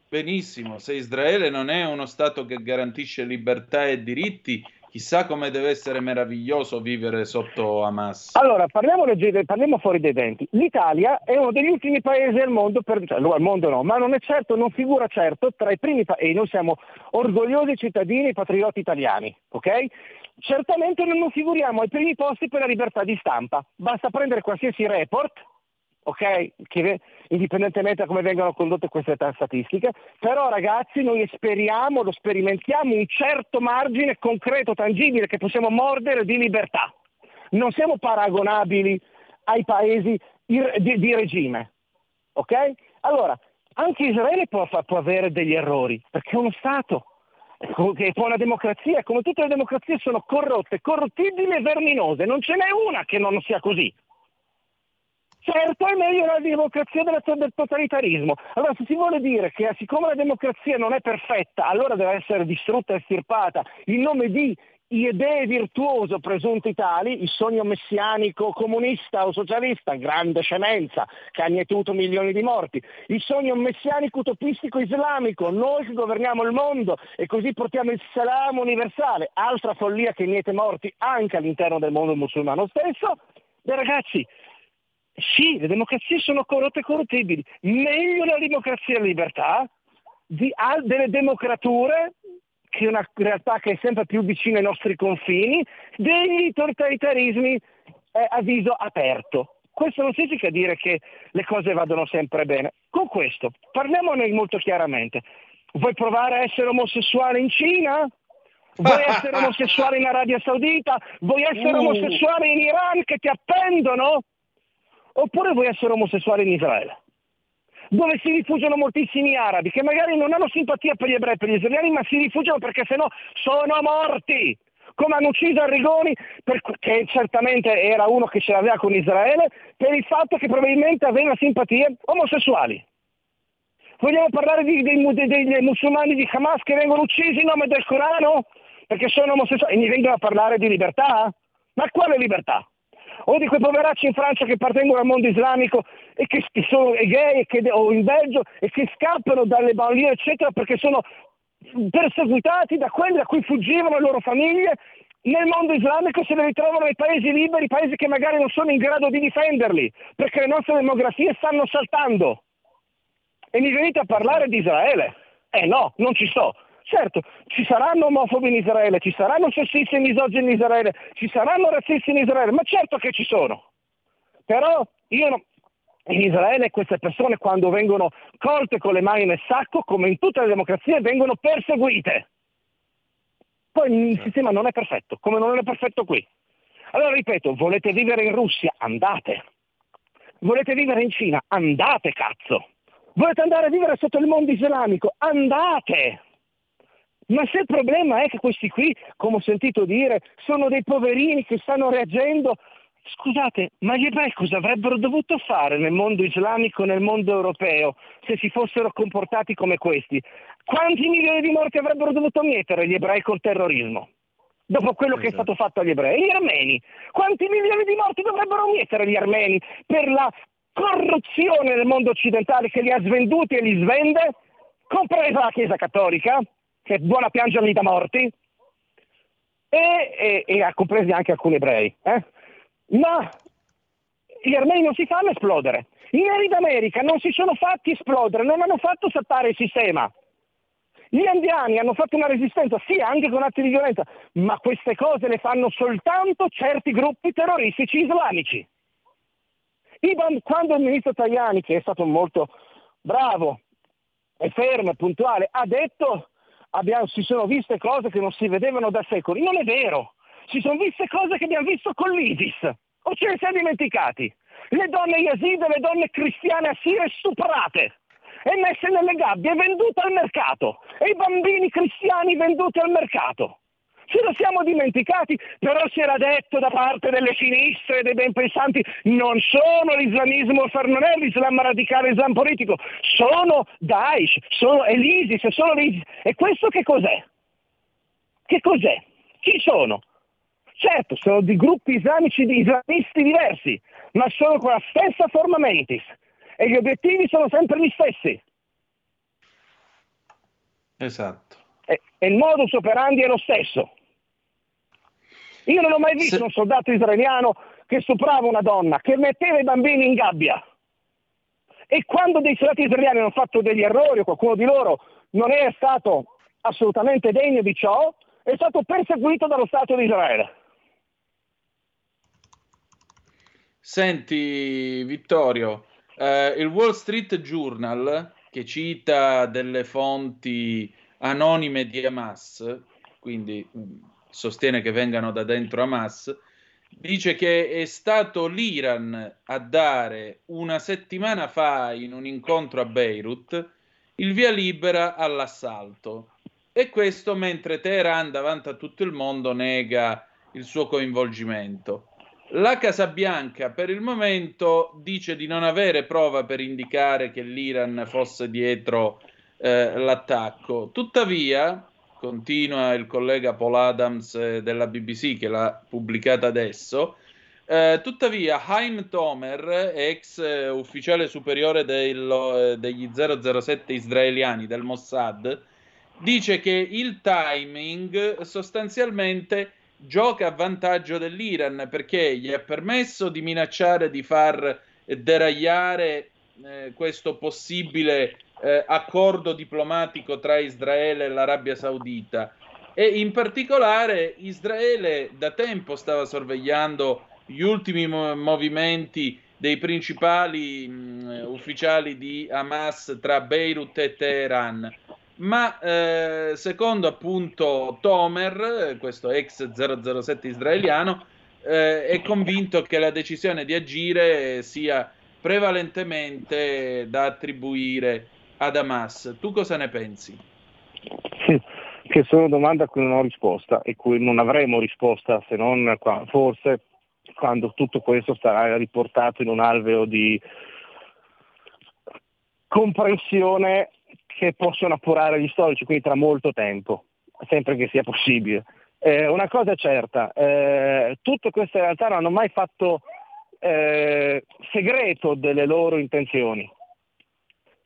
benissimo, se Israele non è uno Stato che garantisce libertà e diritti, chissà come deve essere meraviglioso vivere sotto Hamas. Allora, parliamo, parliamo, fuori dai denti. L'Italia è uno degli ultimi paesi al mondo, per, cioè, al mondo no, ma non è certo, non figura certo tra i primi paesi, noi siamo orgogliosi cittadini e patrioti italiani, ok? Certamente non figuriamo ai primi posti per la libertà di stampa, basta prendere qualsiasi report ok? Che, indipendentemente da come vengono condotte queste statistiche, però ragazzi noi speriamo, lo sperimentiamo, un certo margine concreto, tangibile che possiamo mordere di libertà. Non siamo paragonabili ai paesi di, di regime, ok? Allora, anche Israele può, può avere degli errori, perché è uno Stato, che può una democrazia, come tutte le democrazie sono corrotte, corruttibili e verminose, non ce n'è una che non sia così. Certo è meglio la democrazia del totalitarismo. Allora se si vuole dire che siccome la democrazia non è perfetta, allora deve essere distrutta e estirpata in nome di idee virtuoso presunti tali, il sogno messianico comunista o socialista, grande scemenza, che ha annietuto milioni di morti, il sogno messianico utopistico islamico, noi che governiamo il mondo e così portiamo il salam universale, altra follia che niente morti anche all'interno del mondo musulmano stesso, beh ragazzi, sì, le democrazie sono corrotte e corruttibili. Meglio la democrazia e libertà di, delle democrature, che è una realtà che è sempre più vicina ai nostri confini, degli totalitarismi eh, a viso aperto. Questo non significa dire che le cose vadano sempre bene. Con questo, parliamone molto chiaramente. Vuoi provare a essere omosessuale in Cina? Vuoi essere omosessuale in Arabia Saudita? Vuoi essere uh. omosessuale in Iran che ti appendono? oppure vuoi essere omosessuale in Israele, dove si rifugiano moltissimi arabi che magari non hanno simpatia per gli ebrei per gli israeliani, ma si rifugiano perché sennò sono morti. Come hanno ucciso Arrigoni, per, che certamente era uno che ce l'aveva con Israele, per il fatto che probabilmente aveva simpatie omosessuali. Vogliamo parlare di, dei, dei, dei, musulmani di Hamas che vengono uccisi in nome del Corano? Perché sono omosessuali e mi vengono a parlare di libertà? Ma quale libertà? O di quei poveracci in Francia che appartengono al mondo islamico e che sono gay che, o in Belgio e che scappano dalle banlieue eccetera perché sono perseguitati da quelli da cui fuggivano le loro famiglie nel mondo islamico se li ritrovano nei paesi liberi, paesi che magari non sono in grado di difenderli, perché le nostre demografie stanno saltando. E mi venite a parlare di Israele? Eh no, non ci so. Certo, ci saranno omofobi in Israele, ci saranno sessisti e misogini in Israele, ci saranno razzisti in Israele, ma certo che ci sono. Però io no, in Israele queste persone quando vengono colte con le mani nel sacco, come in tutte le democrazie, vengono perseguite. Poi il certo. sistema non è perfetto, come non è perfetto qui. Allora ripeto, volete vivere in Russia? Andate. Volete vivere in Cina? Andate, cazzo. Volete andare a vivere sotto il mondo islamico? Andate. Ma se il problema è che questi qui, come ho sentito dire, sono dei poverini che stanno reagendo Scusate, ma gli ebrei cosa avrebbero dovuto fare nel mondo islamico, nel mondo europeo, se si fossero comportati come questi? Quanti milioni di morti avrebbero dovuto mietere gli ebrei col terrorismo? Dopo quello esatto. che è stato fatto agli ebrei? Gli armeni? Quanti milioni di morti dovrebbero mietere gli armeni per la corruzione nel mondo occidentale che li ha svenduti e li svende? Compresa la Chiesa Cattolica, che buona piangerli da morti, e, e, e ha compresi anche alcuni ebrei. Eh? ma gli armeni non si fanno esplodere. I neri d'America non si sono fatti esplodere, non hanno fatto saltare il sistema. Gli indiani hanno fatto una resistenza, sì, anche con atti di violenza, ma queste cose le fanno soltanto certi gruppi terroristici islamici. Quando il ministro Tajani, che è stato molto bravo e fermo e puntuale, ha detto abbiamo, si sono viste cose che non si vedevano da secoli, non è vero si sono viste cose che abbiamo visto con l'ISIS. O ce ne siamo dimenticati? Le donne yazide, le donne cristiane assire stuprate e messe nelle gabbie vendute al mercato. E i bambini cristiani venduti al mercato. Ce lo siamo dimenticati, però si era detto da parte delle sinistre, dei ben pensanti, non sono l'islamismo, non è l'islam radicale, l'islam politico, sono Daesh, sono l'ISIS, sono l'ISIS. E questo che cos'è? Che cos'è? Chi sono? Certo, sono di gruppi islamici di islamisti diversi, ma sono con la stessa forma mentis e gli obiettivi sono sempre gli stessi. Esatto. E, e il modus operandi è lo stesso. Io non ho mai visto Se... un soldato israeliano che stuprava una donna, che metteva i bambini in gabbia. E quando dei soldati israeliani hanno fatto degli errori o qualcuno di loro non è stato assolutamente degno di ciò, è stato perseguito dallo Stato di Israele. Senti, Vittorio, eh, il Wall Street Journal, che cita delle fonti anonime di Hamas, quindi mm, sostiene che vengano da dentro Hamas, dice che è stato l'Iran a dare una settimana fa in un incontro a Beirut il via libera all'assalto. E questo mentre Teheran davanti a tutto il mondo nega il suo coinvolgimento. La Casa Bianca per il momento dice di non avere prova per indicare che l'Iran fosse dietro eh, l'attacco. Tuttavia, continua il collega Paul Adams eh, della BBC che l'ha pubblicata adesso, eh, tuttavia Haim Tomer, ex eh, ufficiale superiore del, eh, degli 007 israeliani del Mossad, dice che il timing sostanzialmente gioca a vantaggio dell'Iran perché gli ha permesso di minacciare di far deragliare eh, questo possibile eh, accordo diplomatico tra Israele e l'Arabia Saudita. E in particolare Israele da tempo stava sorvegliando gli ultimi mo- movimenti dei principali mh, ufficiali di Hamas tra Beirut e Teheran. Ma eh, secondo appunto Tomer, questo ex 007 israeliano, eh, è convinto che la decisione di agire sia prevalentemente da attribuire ad Hamas. Tu cosa ne pensi? Che sono domande a cui non ho risposta e cui non avremo risposta se non qua, forse quando tutto questo sarà riportato in un alveo di comprensione che possono appurare gli storici, quindi tra molto tempo, sempre che sia possibile. Eh, una cosa è certa, eh, tutte queste realtà non hanno mai fatto eh, segreto delle loro intenzioni.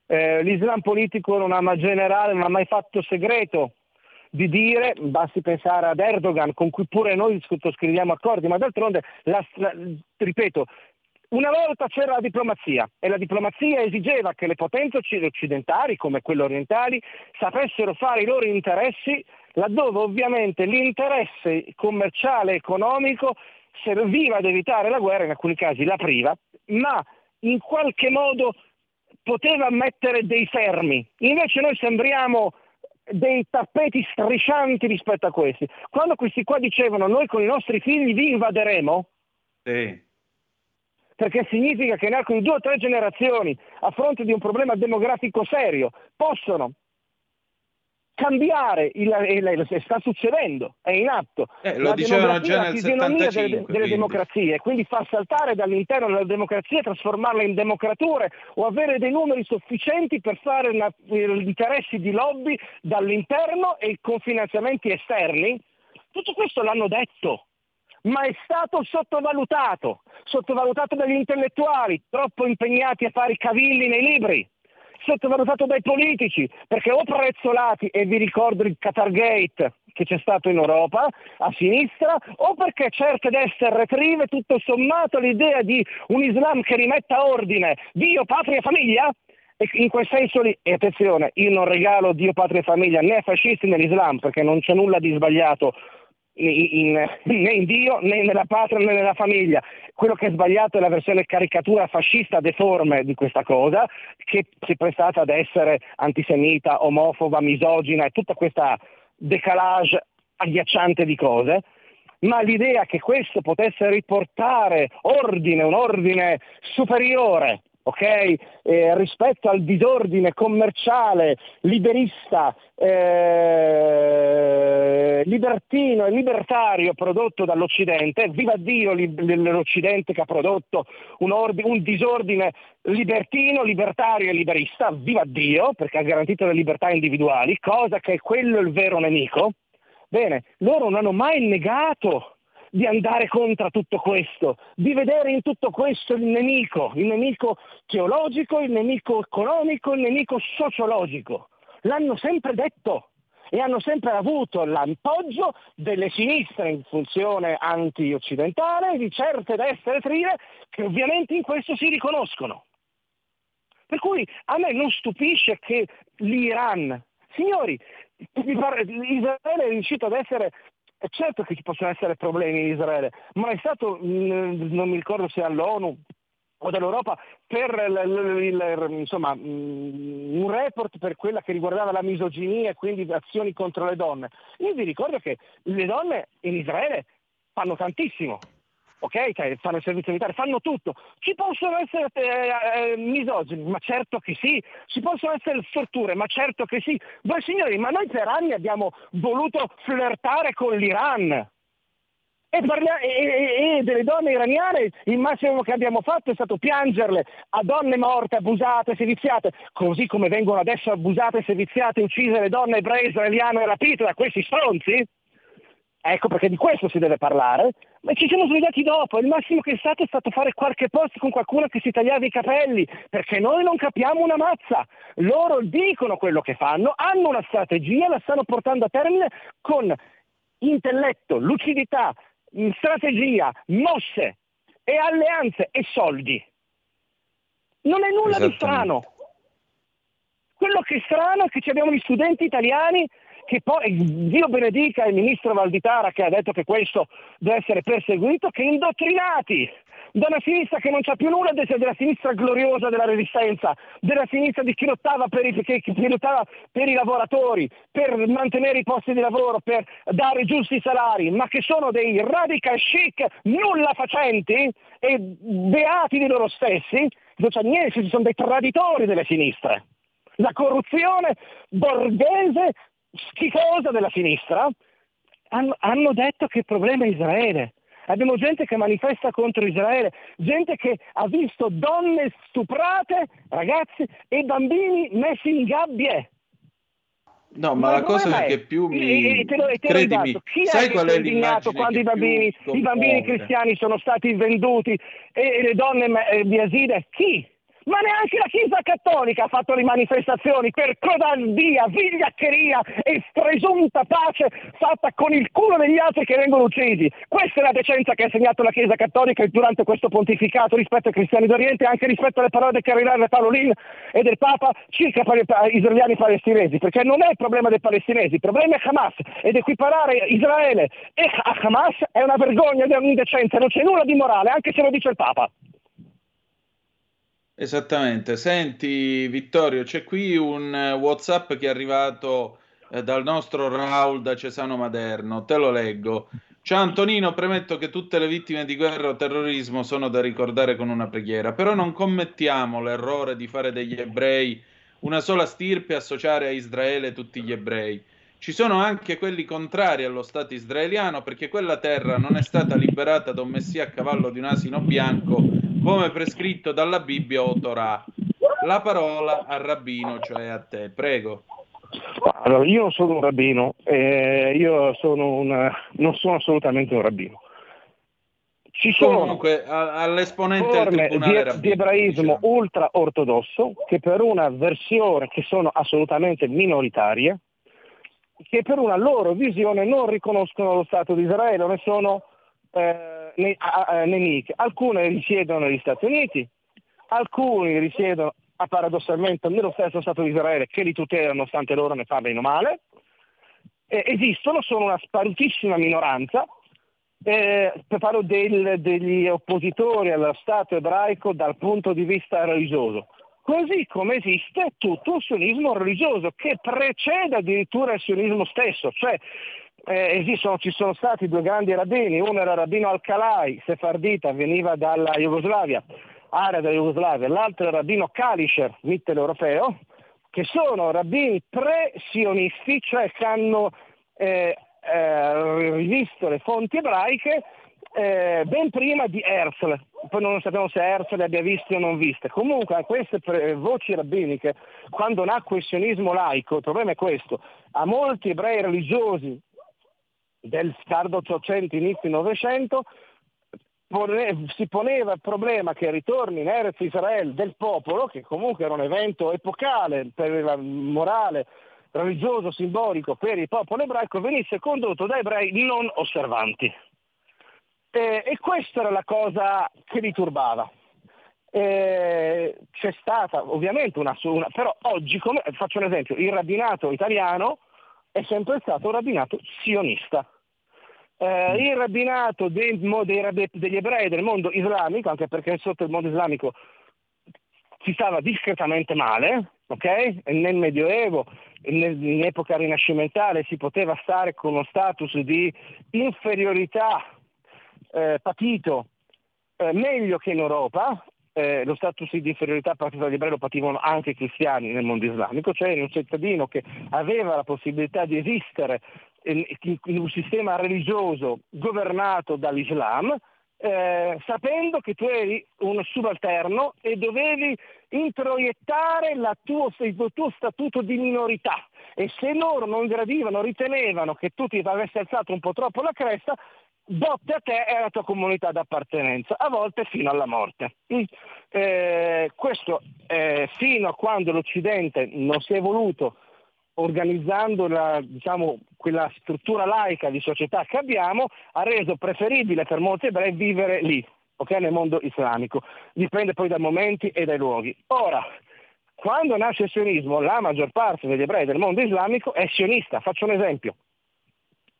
Eh, L'Islam politico non ha mai generale, non ha mai fatto segreto di dire, basti pensare ad Erdogan, con cui pure noi sottoscriviamo accordi, ma d'altronde, la, la, ripeto, una volta c'era la diplomazia e la diplomazia esigeva che le potenze occidentali, come quelle orientali, sapessero fare i loro interessi laddove ovviamente l'interesse commerciale e economico serviva ad evitare la guerra, in alcuni casi la priva, ma in qualche modo poteva mettere dei fermi. Invece noi sembriamo dei tappeti striscianti rispetto a questi. Quando questi qua dicevano noi con i nostri figli vi invaderemo, sì. perché significa che di due o tre generazioni, a fronte di un problema demografico serio, possono cambiare, il, il, il, sta succedendo, è in atto. Eh, lo dicevano già nel 75. Delle, delle quindi. democrazie, quindi far saltare dall'interno della democrazia, trasformarla in democrature o avere dei numeri sufficienti per fare una, gli interessi di lobby dall'interno e con finanziamenti esterni, tutto questo l'hanno detto ma è stato sottovalutato, sottovalutato dagli intellettuali, troppo impegnati a fare i cavilli nei libri sottovalutato dai politici, perché o prezzolati, e vi ricordo il Qatar Gate che c'è stato in Europa, a sinistra, o perché certe destre retrive tutto sommato l'idea di un Islam che rimetta ordine, Dio, patria e famiglia, e in quel senso lì, e attenzione, io non regalo Dio, patria e famiglia né ai fascisti né all'Islam, perché non c'è nulla di sbagliato in, né in Dio né nella patria né nella famiglia. Quello che è sbagliato è la versione caricatura fascista deforme di questa cosa, che si è prestata ad essere antisemita, omofoba, misogina e tutta questa decalage agghiacciante di cose. Ma l'idea che questo potesse riportare ordine, un ordine superiore okay? eh, rispetto al disordine commerciale, liberista, eh, libertino e libertario prodotto dall'Occidente, viva Dio l'Occidente che ha prodotto un, ordine, un disordine libertino, libertario e liberista, viva Dio perché ha garantito le libertà individuali, cosa che è quello il vero nemico. Bene, loro non hanno mai negato di andare contro tutto questo, di vedere in tutto questo il nemico, il nemico teologico, il nemico economico, il nemico sociologico. L'hanno sempre detto e hanno sempre avuto l'appoggio delle sinistre in funzione anti-occidentale, di certe destre retrive che ovviamente in questo si riconoscono. Per cui a me non stupisce che l'Iran, signori, Israele è riuscito ad essere certo che ci possono essere problemi in Israele, ma è stato, mm, non mi ricordo se all'ONU o dall'Europa per il, il, insomma, mm, un report per quella che riguardava la misoginia e quindi azioni contro le donne. Io vi ricordo che le donne in Israele fanno tantissimo, ok? Cioè, fanno il servizio militare, fanno tutto. Ci possono essere eh, eh, misogini, ma certo che sì. Ci possono essere storture, ma certo che sì. Voi signori, ma noi per anni abbiamo voluto flirtare con l'Iran. E, parlia- e, e, e, delle donne iraniane il massimo che abbiamo fatto è stato piangerle a donne morte, abusate, seviziate, così come vengono adesso abusate, seviziate, uccise le donne ebree israeliane e rapite da questi stronzi. Ecco perché di questo si deve parlare, ma ci siamo svegliati dopo, il massimo che è stato è stato fare qualche post con qualcuno che si tagliava i capelli, perché noi non capiamo una mazza. Loro dicono quello che fanno, hanno una strategia, la stanno portando a termine con intelletto, lucidità, strategia, mosse e alleanze e soldi. Non è nulla di strano. Quello che è strano è che abbiamo gli studenti italiani che poi Dio benedica il ministro Valditara che ha detto che questo deve essere perseguito, che indottrinati da una sinistra che non c'ha più nulla della sinistra gloriosa della resistenza, della sinistra di chi lottava per i, chi lottava per i lavoratori, per mantenere i posti di lavoro, per dare giusti salari, ma che sono dei radical chic nulla facenti e beati di loro stessi, non c'è niente, sono dei traditori delle sinistre. La corruzione borghese schifosa della sinistra, hanno, hanno detto che il problema è Israele. Abbiamo gente che manifesta contro Israele, gente che ha visto donne stuprate, ragazzi, e bambini messi in gabbie. No, ma, ma la cosa è? che più mi... E, te lo, te Credimi, chi sai è qual è indignato quando i bambini, i bambini cristiani sono stati venduti e, e le donne eh, biaside? Chi? Ma neanche la Chiesa Cattolica ha fatto le manifestazioni per codardia, vigliaccheria e presunta pace fatta con il culo degli altri che vengono uccisi. Questa è la decenza che ha segnato la Chiesa Cattolica durante questo pontificato rispetto ai cristiani d'Oriente e anche rispetto alle parole del cardinale Paolin e del Papa circa gli israeliani palestinesi, perché non è il problema dei palestinesi, il problema è Hamas ed equiparare Israele a Hamas è una vergogna ed è un'indecenza, non c'è nulla di morale, anche se lo dice il Papa. Esattamente. Senti, Vittorio, c'è qui un eh, WhatsApp che è arrivato eh, dal nostro Raul da Cesano Maderno. Te lo leggo. Ciao Antonino, premetto che tutte le vittime di guerra o terrorismo sono da ricordare con una preghiera, però non commettiamo l'errore di fare degli ebrei una sola stirpe e associare a Israele tutti gli ebrei. Ci sono anche quelli contrari allo Stato israeliano perché quella terra non è stata liberata da un messia a cavallo di un asino bianco come prescritto dalla Bibbia o Torah. La parola al rabbino, cioè a te. Prego. Allora, io non sono un rabbino, eh, io sono una, non sono assolutamente un rabbino. Ci sono comunque all'esponente forme di, di, ebraismo diciamo. ultra ortodosso che per una versione che sono assolutamente minoritarie, che per una loro visione non riconoscono lo Stato di Israele, ne sono eh, nemiche. Alcune risiedono negli Stati Uniti, alcuni risiedono a paradossalmente nello stesso Stato di Israele che li tutela nonostante loro ne parlino male. Eh, esistono, sono una sparutissima minoranza. Eh, parlo del, degli oppositori allo Stato ebraico dal punto di vista religioso. Così come esiste tutto un sionismo religioso che precede addirittura il sionismo stesso, cioè eh, esistono, ci sono stati due grandi rabbini, uno era il rabbino Al-Khalai, sefardita, veniva dalla Jugoslavia, area della Jugoslavia, l'altro era il rabbino Kalischer, mitteleuropeo, che sono rabbini pre-sionisti, cioè che hanno eh, eh, rivisto le fonti ebraiche eh, ben prima di Herzl, poi non sappiamo se Herzl le abbia viste o non viste. Comunque a queste pre- voci rabbiniche, quando nacque il sionismo laico, il problema è questo, a molti ebrei religiosi del tardo 800, inizio 900, pone, si poneva il problema che il ritorno in Erez Israel del popolo, che comunque era un evento epocale per il morale religioso, simbolico per il popolo ebraico, venisse condotto da ebrei non osservanti. E, e questa era la cosa che li turbava. E c'è stata ovviamente una, una però oggi, come, faccio un esempio, il rabbinato italiano è sempre stato un rabbinato sionista eh, il rabbinato dei, dei, degli ebrei del mondo islamico, anche perché sotto il mondo islamico si stava discretamente male, okay? nel Medioevo, nel, in epoca rinascimentale si poteva stare con uno status di inferiorità eh, patito eh, meglio che in Europa, eh, lo status di inferiorità partito dagli ebrei lo pativano anche i cristiani nel mondo islamico, cioè un cittadino che aveva la possibilità di esistere in un sistema religioso governato dall'Islam, eh, sapendo che tu eri un subalterno e dovevi introiettare tuo, il tuo statuto di minorità e se loro non gradivano, ritenevano che tu ti avessi alzato un po' troppo la cresta, botte a te e alla tua comunità d'appartenenza, a volte fino alla morte. Mm. Eh, questo eh, fino a quando l'Occidente non si è voluto organizzando la, diciamo, quella struttura laica di società che abbiamo, ha reso preferibile per molti ebrei vivere lì, okay, nel mondo islamico. Dipende poi dai momenti e dai luoghi. Ora, quando nasce il sionismo, la maggior parte degli ebrei del mondo islamico è sionista. Faccio un esempio.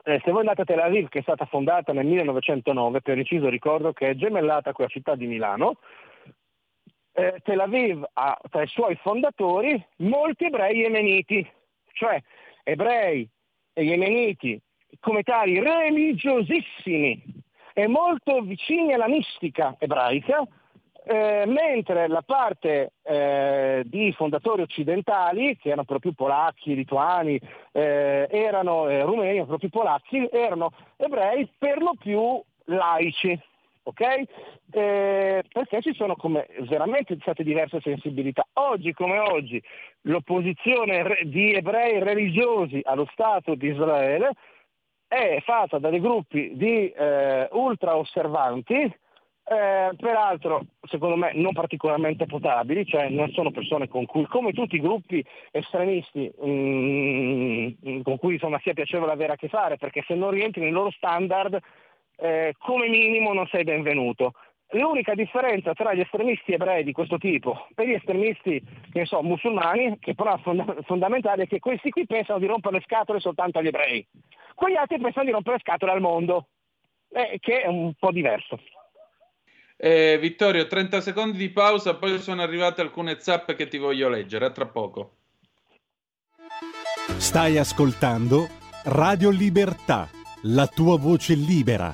Eh, se voi andate a Tel Aviv, che è stata fondata nel 1909, per inciso ricordo che è gemellata con la città di Milano, eh, Tel Aviv ha tra i suoi fondatori molti ebrei yemeniti, cioè ebrei e yemeniti come tali religiosissimi e molto vicini alla mistica ebraica, eh, mentre la parte eh, di fondatori occidentali, che erano proprio polacchi, lituani, eh, erano eh, rumeni, proprio polacchi, erano ebrei per lo più laici. Ok? Eh, perché ci sono come veramente state diverse sensibilità. Oggi come oggi l'opposizione di ebrei religiosi allo Stato di Israele è fatta da dei gruppi di eh, ultra osservanti eh, peraltro, secondo me, non particolarmente potabili, cioè non sono persone con cui, come tutti i gruppi estremisti mm, con cui insomma, sia piacevole avere a che fare, perché se non rientri nei loro standard, eh, come minimo non sei benvenuto. L'unica differenza tra gli estremisti ebrei di questo tipo e gli estremisti, che so, musulmani, che però è fonda- fondamentale, è che questi qui pensano di rompere le scatole soltanto agli ebrei. Quegli altri pensano di rompere le scatole al mondo, eh, che è un po' diverso. Eh, Vittorio, 30 secondi di pausa, poi sono arrivate alcune zappe che ti voglio leggere. A tra poco. Stai ascoltando Radio Libertà, la tua voce libera,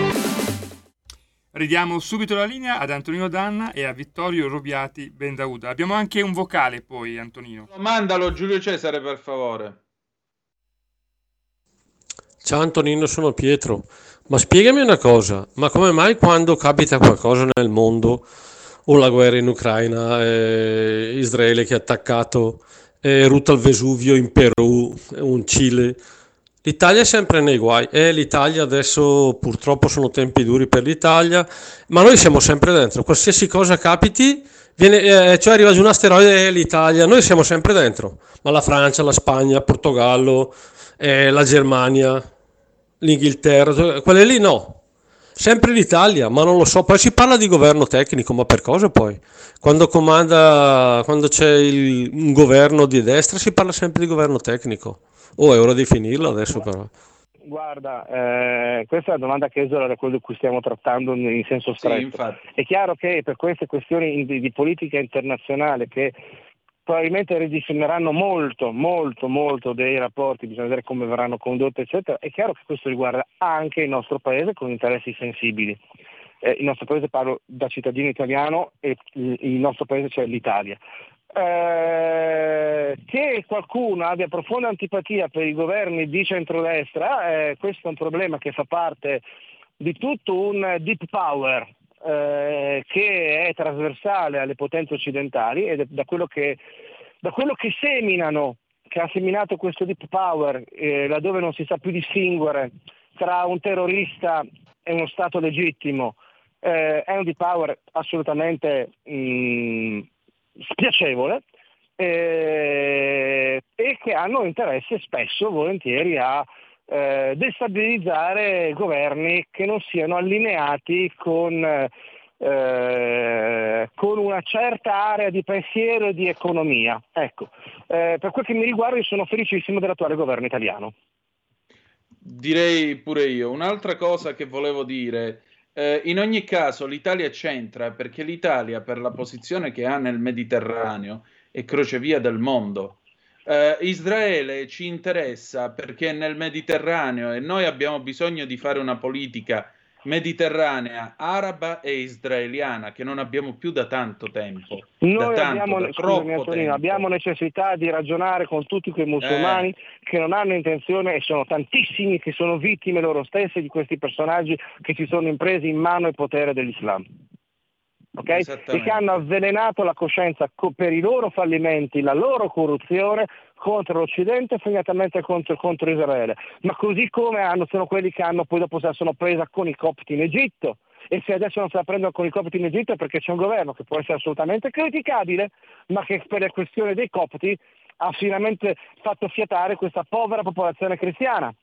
Ridiamo subito la linea ad Antonino Danna e a Vittorio Robiati Bendauda. Abbiamo anche un vocale poi, Antonino. Mandalo Giulio Cesare, per favore. Ciao Antonino, sono Pietro. Ma spiegami una cosa, ma come mai quando capita qualcosa nel mondo, o la guerra in Ucraina, eh, Israele che ha attaccato eh, ruta al Vesuvio in Perù, un Cile, L'Italia è sempre nei guai e l'Italia adesso purtroppo sono tempi duri per l'Italia, ma noi siamo sempre dentro, qualsiasi cosa capiti, viene, eh, cioè arriva giù un asteroide e l'Italia, noi siamo sempre dentro, ma la Francia, la Spagna, il Portogallo, eh, la Germania, l'Inghilterra, cioè, quelle lì no, sempre l'Italia, ma non lo so, poi si parla di governo tecnico, ma per cosa poi? Quando comanda, quando c'è il, un governo di destra si parla sempre di governo tecnico. Oh, è ora di finirlo adesso però. Guarda, eh, questa è una domanda che esula da quello di cui stiamo trattando in senso stretto. Sì, è chiaro che per queste questioni di, di politica internazionale che probabilmente ridisegneranno molto, molto, molto dei rapporti, bisogna vedere come verranno condotti, eccetera, è chiaro che questo riguarda anche il nostro paese con interessi sensibili. Eh, il nostro paese parlo da cittadino italiano e il nostro paese cioè l'Italia. Eh, che qualcuno abbia profonda antipatia per i governi di centrodestra, eh, questo è un problema che fa parte di tutto un deep power eh, che è trasversale alle potenze occidentali è da quello che, da quello che seminano, che ha seminato questo deep power, eh, laddove non si sa più distinguere tra un terrorista e uno Stato legittimo, eh, è un deep power assolutamente mh, mm, spiacevole eh, e che hanno interesse spesso, volentieri, a eh, destabilizzare governi che non siano allineati con, eh, con una certa area di pensiero e di economia. Ecco, eh, per quel che mi riguarda io sono felicissimo dell'attuale governo italiano. Direi pure io. Un'altra cosa che volevo dire eh, in ogni caso l'Italia c'entra perché l'Italia, per la posizione che ha nel Mediterraneo, è crocevia del mondo. Eh, Israele ci interessa perché è nel Mediterraneo e noi abbiamo bisogno di fare una politica mediterranea, araba e israeliana che non abbiamo più da tanto tempo. Noi da tanto, abbiamo, da scusami, Antonino, abbiamo necessità di ragionare con tutti quei musulmani Eh. che non hanno intenzione, e sono tantissimi che sono vittime loro stesse di questi personaggi che si sono impresi in mano il potere dell'Islam. Ok? E che hanno avvelenato la coscienza co- per i loro fallimenti, la loro corruzione contro l'Occidente e segnatamente contro, contro Israele. Ma così come hanno, sono quelli che hanno poi dopo se la sono presa con i copti in Egitto. E se adesso non se la prendono con i copti in Egitto è perché c'è un governo che può essere assolutamente criticabile, ma che per le questioni dei copti ha finalmente fatto fiatare questa povera popolazione cristiana.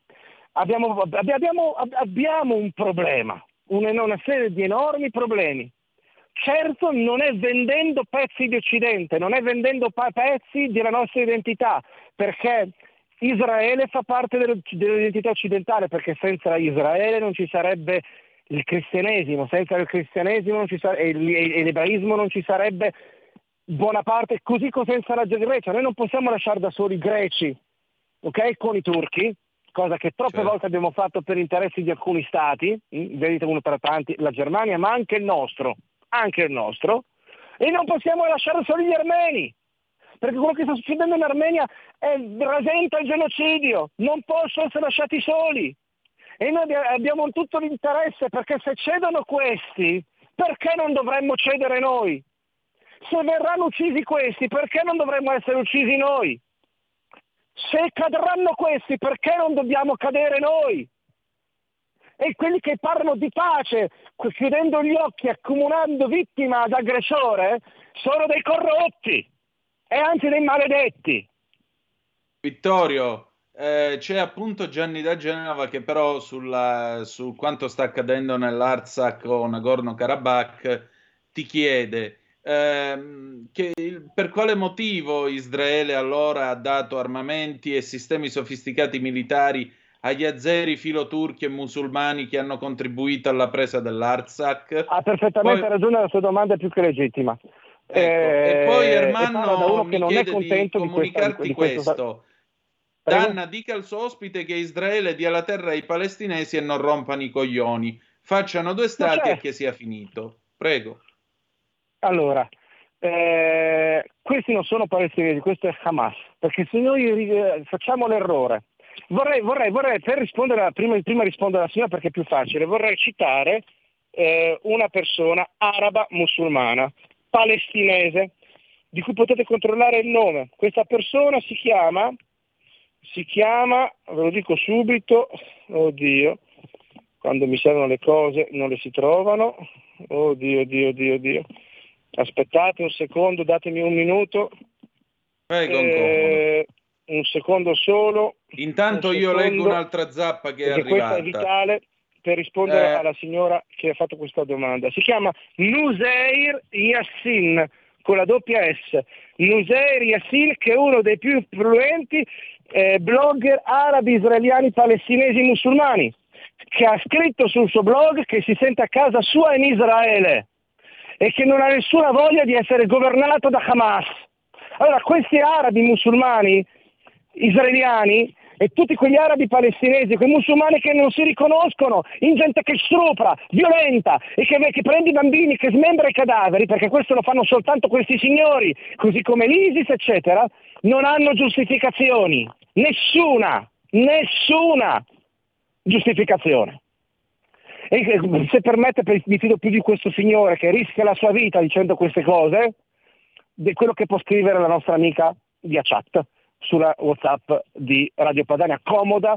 Abbiamo, abbiamo- abbiamo un problema, una, una serie di enormi problemi. Certo non è vendendo pezzi di Occidente, non è vendendo pezzi della nostra identità, perché Israele fa parte del- dell'identità occidentale, perché senza Israele non ci sarebbe il cristianesimo, senza il cristianesimo sare- e, l'ebraismo non ci sarebbe buona parte, così come senza la Grecia. Noi non possiamo lasciare da soli i greci, ok? Con i turchi, cosa che troppe certo. volte abbiamo fatto per interessi di alcuni stati, hm, vedete uno per tanti, la Germania, ma anche il nostro, anche il nostro, e non possiamo lasciare soli gli armeni, perché quello che sta succedendo in Armenia è, rasenta il genocidio, non possono essere lasciati soli. E noi abbiamo tutto l'interesse perché se cedono questi, perché non dovremmo cedere noi? Se verranno uccisi questi, perché non dovremmo essere uccisi noi? Se cadranno questi, perché non dobbiamo cadere noi? E quelli che parlano di pace, chiudendo gli occhi, accomunando vittima ad aggressore, sono dei corrotti e anzi dei maledetti. Vittorio, eh, c'è appunto Gianni da Genova che però sulla, su quanto sta accadendo nell'Artsakh o Nagorno-Karabakh ti chiede ehm, il, per quale motivo Israele allora ha dato armamenti e sistemi sofisticati militari agli azeri, filoturchi e musulmani che hanno contribuito alla presa dell'Artsakh. Ha perfettamente poi... ragione, la sua domanda è più che legittima. Ecco, eh, e poi Ermanno mi chiede di comunicarti di questa, di questo. Danna dica al suo ospite che Israele dia la terra ai palestinesi e non rompano i coglioni. Facciano due stati certo. e che sia finito. Prego. Allora, eh, questi non sono palestinesi, questo è Hamas. Perché se noi facciamo l'errore, vorrei, vorrei, vorrei per rispondere, prima, prima rispondere alla signora perché è più facile, vorrei citare eh, una persona araba musulmana, palestinese, di cui potete controllare il nome. Questa persona si chiama si chiama, ve lo dico subito, oddio, quando mi servono le cose non le si trovano, oddio, oddio, oddio, oddio. Aspettate un secondo, datemi un minuto. Prego, eh, un secondo solo. Intanto io leggo un'altra zappa che è arrivata. Questa è vitale per rispondere eh. alla signora che ha fatto questa domanda. Si chiama Nuseir Yassin con la doppia S. Nuseir Yassin che è uno dei più influenti eh, blogger arabi, israeliani, palestinesi, musulmani, che ha scritto sul suo blog che si sente a casa sua in Israele e che non ha nessuna voglia di essere governato da Hamas. Allora questi arabi musulmani israeliani e tutti quegli arabi palestinesi, quei musulmani che non si riconoscono in gente che stupra, violenta e che, che, prende i bambini, che smembra i cadaveri, perché questo lo fanno soltanto questi signori, così come l'ISIS, eccetera, non hanno giustificazioni. Nessuna, nessuna giustificazione. E se permette, mi fido più di questo signore che rischia la sua vita dicendo queste cose, di quello che può scrivere la nostra amica via chat sulla WhatsApp di Radio Padania, comoda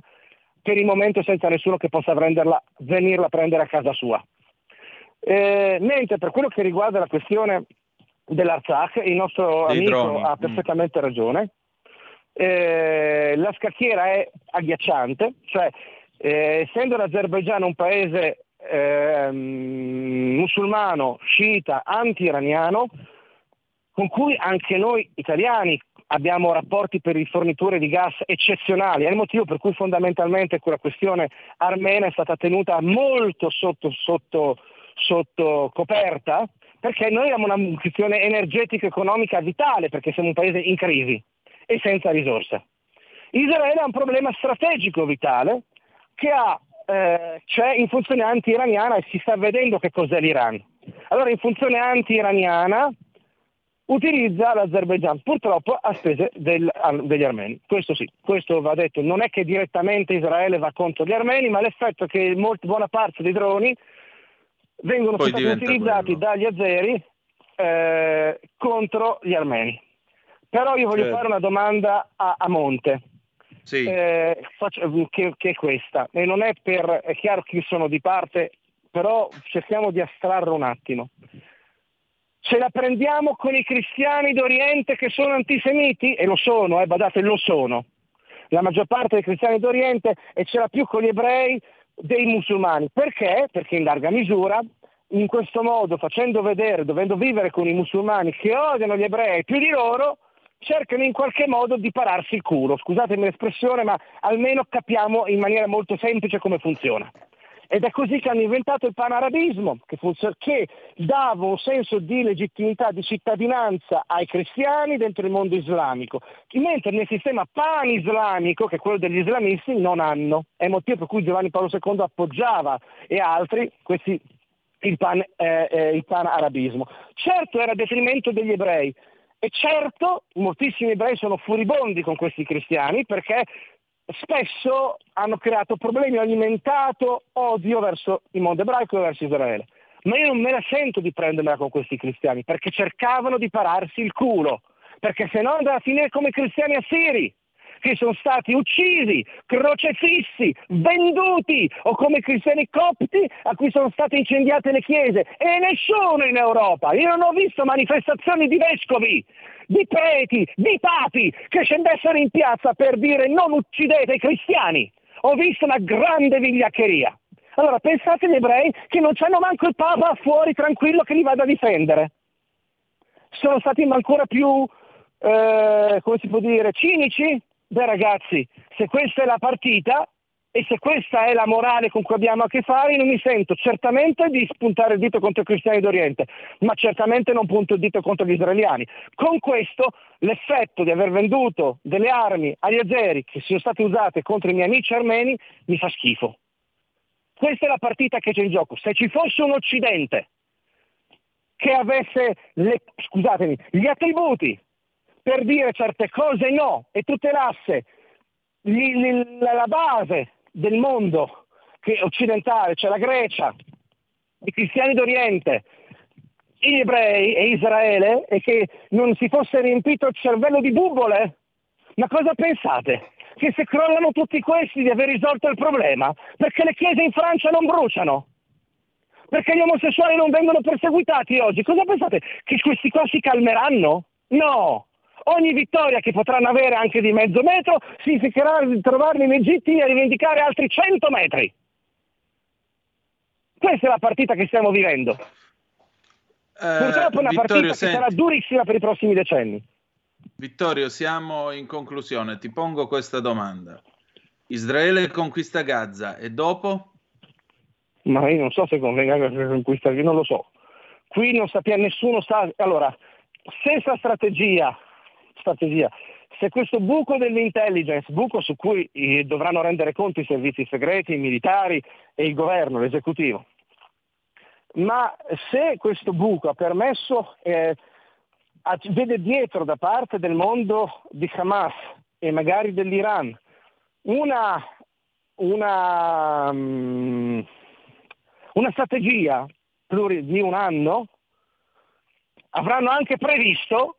per il momento senza nessuno che possa prenderla, venirla a prendere a casa sua. Eh, mentre per quello che riguarda la questione dell'Arzakh, il nostro Dei amico droni. ha mm. perfettamente mm. ragione. Eh, la scacchiera è agghiacciante, cioè eh, essendo l'Azerbaigian un paese ehm, musulmano, sciita, anti-iraniano, con cui anche noi italiani abbiamo rapporti per il fornitore di gas eccezionali, è il motivo per cui fondamentalmente quella questione armena è stata tenuta molto sotto, sotto, sotto coperta, perché noi abbiamo una questione energetica economica vitale, perché siamo un paese in crisi e senza risorse. Israele ha un problema strategico vitale che ha, eh, c'è in funzione anti-iraniana e si sta vedendo che cos'è l'Iran. Allora in funzione anti-iraniana utilizza l'Azerbaigian purtroppo a spese del, degli armeni. Questo sì, questo va detto, non è che direttamente Israele va contro gli armeni, ma l'effetto è che molti, buona parte dei droni vengono stati utilizzati quello. dagli azeri eh, contro gli armeni. Però io voglio certo. fare una domanda a, a Monte. Sì. Eh, faccio, che, che, è questa, e non è per, è chiaro che sono di parte, però cerchiamo di astrarre un attimo. Ce la prendiamo con i cristiani d'Oriente che sono antisemiti? E lo sono, eh, badate, lo sono. La maggior parte dei cristiani d'Oriente e ce l'ha più con gli ebrei dei musulmani. Perché? Perché in larga misura, in questo modo, facendo vedere, dovendo vivere con i musulmani che odiano gli ebrei più di loro, cercano in qualche modo di pararsi il culo. Scusatemi l'espressione, ma almeno capiamo in maniera molto semplice come funziona. Ed è così che hanno inventato il panarabismo, che, funziona, che dava un senso di legittimità, di cittadinanza ai cristiani dentro il mondo islamico, mentre nel sistema pan-islamico, che è quello degli islamisti, non hanno. È il motivo per cui Giovanni Paolo II appoggiava e altri questi, il, pan, eh, eh, il pan-arabismo. Certo era a detrimento degli ebrei, e certo moltissimi ebrei sono furibondi con questi cristiani perché spesso hanno creato problemi, hanno alimentato odio verso il mondo ebraico e verso Israele. Ma io non me la sento di prendermela con questi cristiani, perché cercavano di pararsi il culo, perché se no andava a finire come cristiani assiri che sono stati uccisi, crocefissi, venduti o come cristiani copti a cui sono state incendiate le chiese e nessuno in Europa. Io non ho visto manifestazioni di vescovi, di preti, di papi che scendessero in piazza per dire non uccidete i cristiani. Ho visto una grande vigliaccheria. Allora pensate agli ebrei che non c'hanno manco il Papa fuori tranquillo che li vada a difendere. Sono stati ancora più, eh, come si può dire, cinici? Beh ragazzi, se questa è la partita e se questa è la morale con cui abbiamo a che fare, non mi sento certamente di spuntare il dito contro i cristiani d'Oriente, ma certamente non punto il dito contro gli israeliani. Con questo l'effetto di aver venduto delle armi agli azeri che sono state usate contro i miei amici armeni mi fa schifo. Questa è la partita che c'è in gioco. Se ci fosse un Occidente che avesse le, scusatemi, gli attributi per dire certe cose no e tutelasse gli, gli, la base del mondo occidentale, cioè la Grecia, i cristiani d'Oriente, gli ebrei e Israele e che non si fosse riempito il cervello di bubole? Ma cosa pensate? Che se crollano tutti questi di aver risolto il problema? Perché le chiese in Francia non bruciano? Perché gli omosessuali non vengono perseguitati oggi? Cosa pensate? Che questi qua si calmeranno? No! Ogni vittoria che potranno avere anche di mezzo metro significherà trovarli legittimi a rivendicare altri 100 metri. Questa è la partita che stiamo vivendo. Eh, Purtroppo è una Vittorio, partita senti... che sarà durissima per i prossimi decenni. Vittorio, siamo in conclusione. Ti pongo questa domanda. Israele conquista Gaza e dopo? Ma io non so se convenga conquista, non lo so. Qui non sappiamo, nessuno sa. Allora, stessa strategia strategia. Se questo buco dell'intelligence, buco su cui eh, dovranno rendere conto i servizi segreti, i militari e il governo, l'esecutivo, ma se questo buco ha permesso, eh, vede dietro da parte del mondo di Hamas e magari dell'Iran una, una, um, una strategia di un anno, avranno anche previsto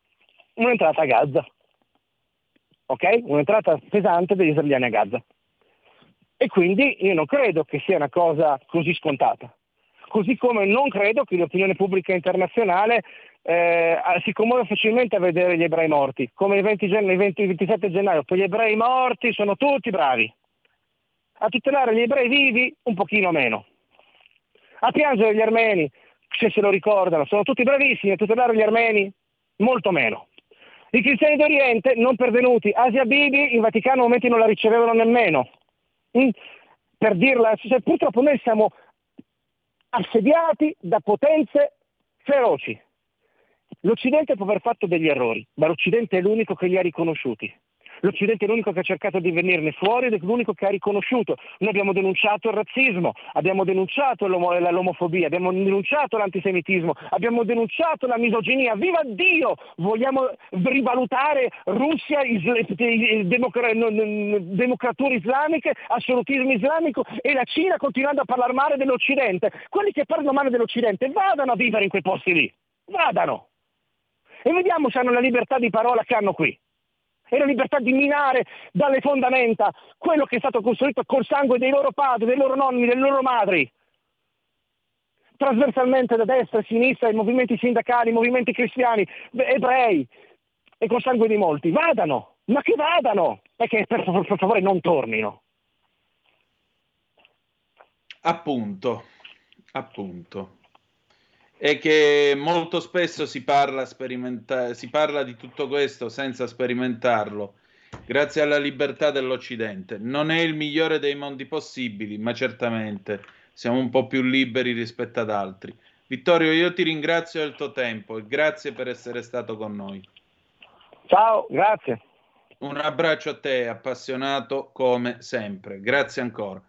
un'entrata a Gaza. Ok? Un'entrata pesante degli israeliani a Gaza. E quindi io non credo che sia una cosa così scontata. Così come non credo che l'opinione pubblica internazionale eh, si commuova facilmente a vedere gli ebrei morti, come il, 20 gen- il 20, 27 gennaio, poi gli ebrei morti sono tutti bravi. A tutelare gli ebrei vivi un pochino meno. A piangere gli armeni, se se lo ricordano, sono tutti bravissimi, a tutelare gli armeni molto meno. I cristiani d'Oriente non pervenuti, Asia Bibi in Vaticano a momenti non la ricevevano nemmeno. Mm? Per dirla, cioè, purtroppo noi siamo assediati da potenze feroci. L'Occidente può aver fatto degli errori, ma l'Occidente è l'unico che li ha riconosciuti. L'Occidente è l'unico che ha cercato di venirne fuori ed è l'unico che ha riconosciuto. Noi abbiamo denunciato il razzismo, abbiamo denunciato l'omofobia, abbiamo denunciato l'antisemitismo, abbiamo denunciato la misoginia. Viva Dio! Vogliamo rivalutare Russia, democrature islamiche, assolutismo islamico e la Cina continuando a parlare male dell'Occidente. Quelli che parlano male dell'Occidente vadano a vivere in quei posti lì. Vadano! E vediamo se hanno la libertà di parola che hanno qui e la libertà di minare dalle fondamenta quello che è stato costruito col sangue dei loro padri, dei loro nonni, delle loro madri. Trasversalmente da destra a sinistra, i movimenti sindacali, i movimenti cristiani, ebrei e col sangue di molti. Vadano, ma che vadano! E che per, per favore non tornino. Appunto, appunto è che molto spesso si parla, sperimenta- si parla di tutto questo senza sperimentarlo, grazie alla libertà dell'Occidente. Non è il migliore dei mondi possibili, ma certamente siamo un po' più liberi rispetto ad altri. Vittorio, io ti ringrazio del tuo tempo e grazie per essere stato con noi. Ciao, grazie. Un abbraccio a te, appassionato come sempre. Grazie ancora.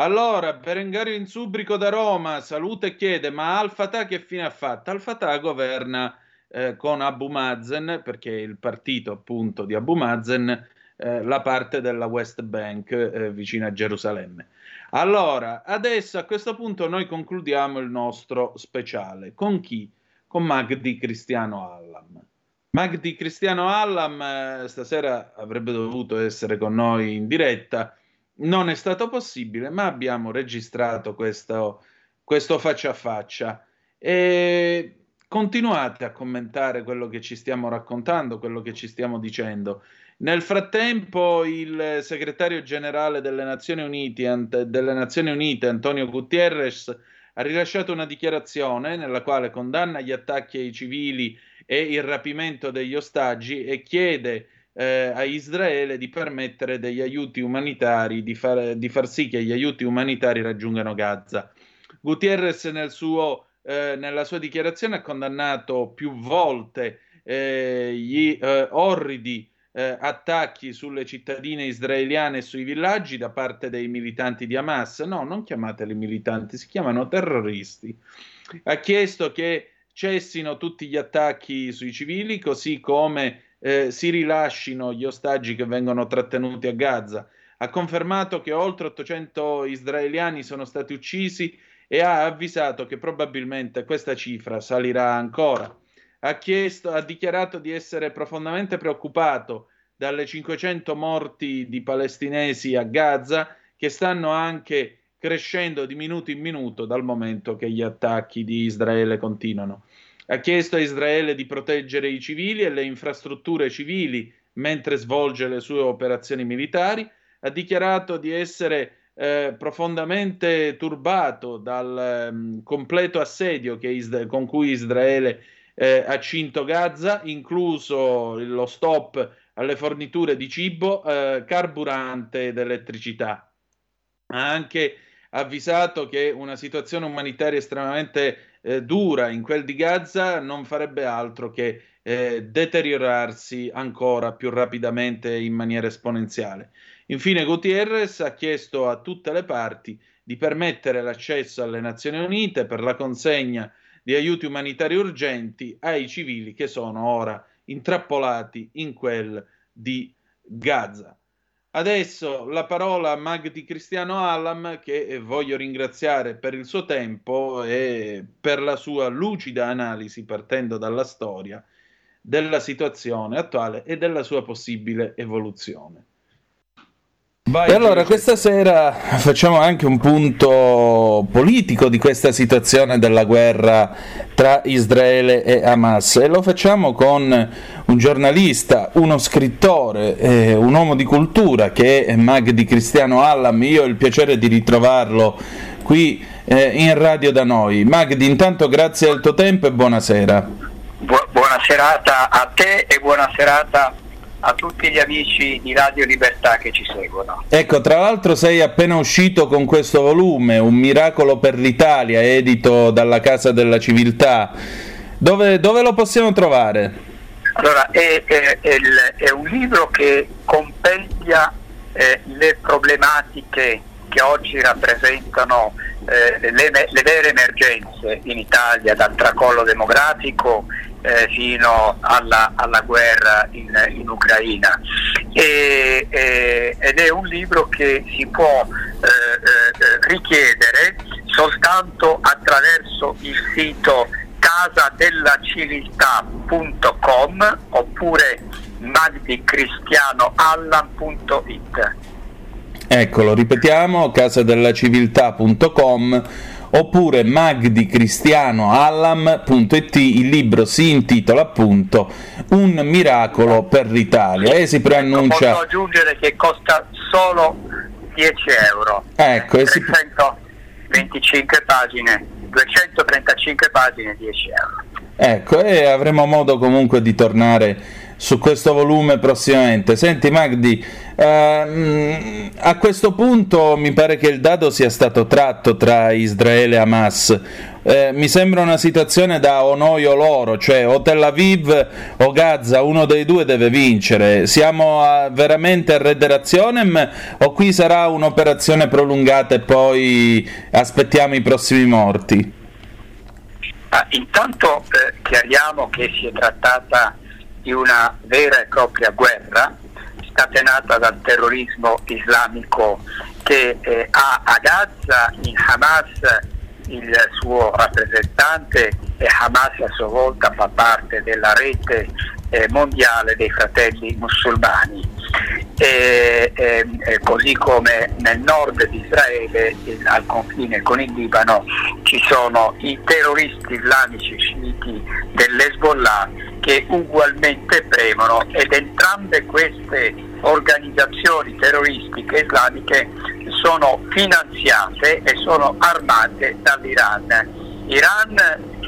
Allora, Berengario in Subrico da Roma saluta e chiede: Ma Al Fatah che fine ha fatto? Al Fatah governa eh, con Abu Mazen, perché il partito appunto di Abu Mazen, eh, la parte della West Bank eh, vicino a Gerusalemme. Allora, adesso a questo punto noi concludiamo il nostro speciale. Con chi? Con Magdi Cristiano Allam. Magdi Cristiano Allam eh, stasera avrebbe dovuto essere con noi in diretta, non è stato possibile, ma abbiamo registrato questo, questo faccia a faccia. E continuate a commentare quello che ci stiamo raccontando, quello che ci stiamo dicendo. Nel frattempo, il segretario generale delle Nazioni, Unite, delle Nazioni Unite, Antonio Gutierrez, ha rilasciato una dichiarazione nella quale condanna gli attacchi ai civili e il rapimento degli ostaggi e chiede eh, a Israele di permettere degli aiuti umanitari, di far, di far, sì che gli aiuti umanitari raggiungano Gaza. Gutierrez nel suo, eh, nella sua dichiarazione ha condannato più volte eh, gli eh, orridi eh, attacchi sulle cittadine israeliane e sui villaggi da parte dei militanti di Hamas. No, non chiamateli militanti, si chiamano terroristi. Ha chiesto che cessino tutti gli attacchi sui civili, così come eh, si rilascino gli ostaggi che vengono trattenuti a Gaza. Ha confermato che oltre 800 israeliani sono stati uccisi e ha avvisato che probabilmente questa cifra salirà ancora. Ha, chiesto, ha dichiarato di essere profondamente preoccupato dalle 500 morti di palestinesi a Gaza che stanno anche crescendo di minuto in minuto dal momento che gli attacchi di Israele continuano. Ha chiesto a Israele di proteggere i civili e le infrastrutture civili mentre svolge le sue operazioni militari. Ha dichiarato di essere eh, profondamente turbato dal um, completo assedio Isra- con cui Israele eh, ha cinto Gaza, incluso lo stop alle forniture di cibo, eh, carburante ed elettricità. Ha anche avvisato che una situazione umanitaria estremamente eh, dura in quel di Gaza non farebbe altro che eh, deteriorarsi ancora più rapidamente in maniera esponenziale. Infine Gutierrez ha chiesto a tutte le parti di permettere l'accesso alle Nazioni Unite per la consegna di aiuti umanitari urgenti ai civili che sono ora intrappolati in quel di Gaza. Adesso la parola a Magdi Cristiano Allam che voglio ringraziare per il suo tempo e per la sua lucida analisi partendo dalla storia della situazione attuale e della sua possibile evoluzione. Vai, e allora questa sera facciamo anche un punto politico di questa situazione della guerra tra Israele e Hamas e lo facciamo con un giornalista, uno scrittore, eh, un uomo di cultura che è Magdi Cristiano Allam. Io ho il piacere di ritrovarlo qui eh, in radio da noi. Magdi, intanto grazie del tuo tempo e buonasera. Bu- buona serata a te e buona serata a tutti gli amici di Radio Libertà che ci seguono. Ecco, tra l'altro sei appena uscito con questo volume, Un miracolo per l'Italia, edito dalla Casa della Civiltà. Dove, dove lo possiamo trovare? Allora, è, è, è, è un libro che compendia eh, le problematiche che oggi rappresentano eh, le, le, vere emergenze in Italia, dal tracollo demografico eh, fino alla, alla guerra in, in Ucraina. E, e, ed è un libro che si può eh, eh, richiedere soltanto attraverso il sito casadellaciviltà.com oppure magdicristianoallan.it Eccolo, ripetiamo, casadellaciviltà.com oppure magdicristianoallam.it il libro si intitola appunto Un miracolo per l'Italia. E si preannuncia posso aggiungere che costa solo 10 euro. Ecco, 325 pagine 235 pagine 10 euro. Ecco e avremo modo comunque di tornare su questo volume prossimamente. Senti Magdi, ehm, a questo punto mi pare che il dado sia stato tratto tra Israele e Hamas. Eh, mi sembra una situazione da o noi o loro, cioè o Tel Aviv o Gaza, uno dei due deve vincere. Siamo a, veramente a Rederazione o qui sarà un'operazione prolungata e poi aspettiamo i prossimi morti? Ah, intanto eh, chiariamo che si è trattata di una vera e propria guerra scatenata dal terrorismo islamico che eh, ha a Gaza in Hamas il suo rappresentante e Hamas a sua volta fa parte della rete eh, mondiale dei fratelli musulmani. E, e, e così come nel nord di Israele, al confine con il Libano, ci sono i terroristi islamici sciiti dell'Hezbollah che ugualmente premono ed entrambe queste organizzazioni terroristiche islamiche sono finanziate e sono armate dall'Iran. Iran,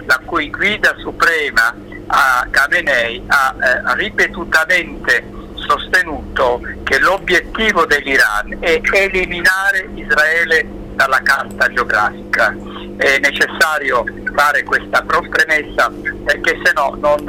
la cui guida suprema a Khamenei, ha eh, ripetutamente sostenuto che l'obiettivo dell'Iran è eliminare Israele dalla carta geografica. È necessario fare questa premessa perché se no non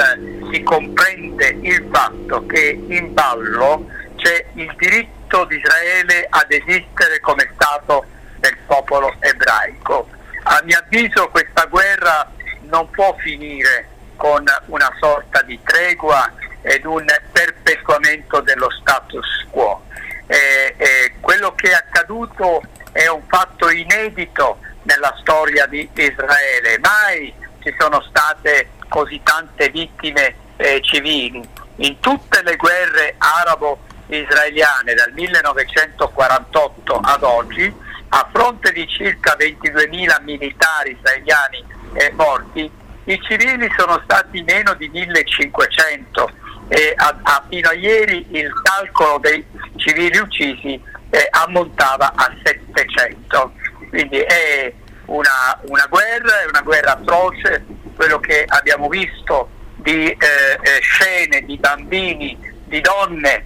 si comprende il fatto che in ballo c'è il diritto di Israele ad esistere come Stato del popolo ebraico. A mio avviso questa guerra non può finire con una sorta di tregua ed un perpetuamento dello status quo. Eh, eh, quello che è accaduto è un fatto inedito nella storia di Israele, mai ci sono state così tante vittime eh, civili. In tutte le guerre arabo-israeliane dal 1948 ad oggi, a fronte di circa 22.000 militari israeliani eh, morti, i civili sono stati meno di 1500 e a, a, fino a ieri il calcolo dei civili uccisi eh, ammontava a 700. Quindi è una, una, guerra, è una guerra atroce, quello che abbiamo visto di eh, eh, scene di bambini, di donne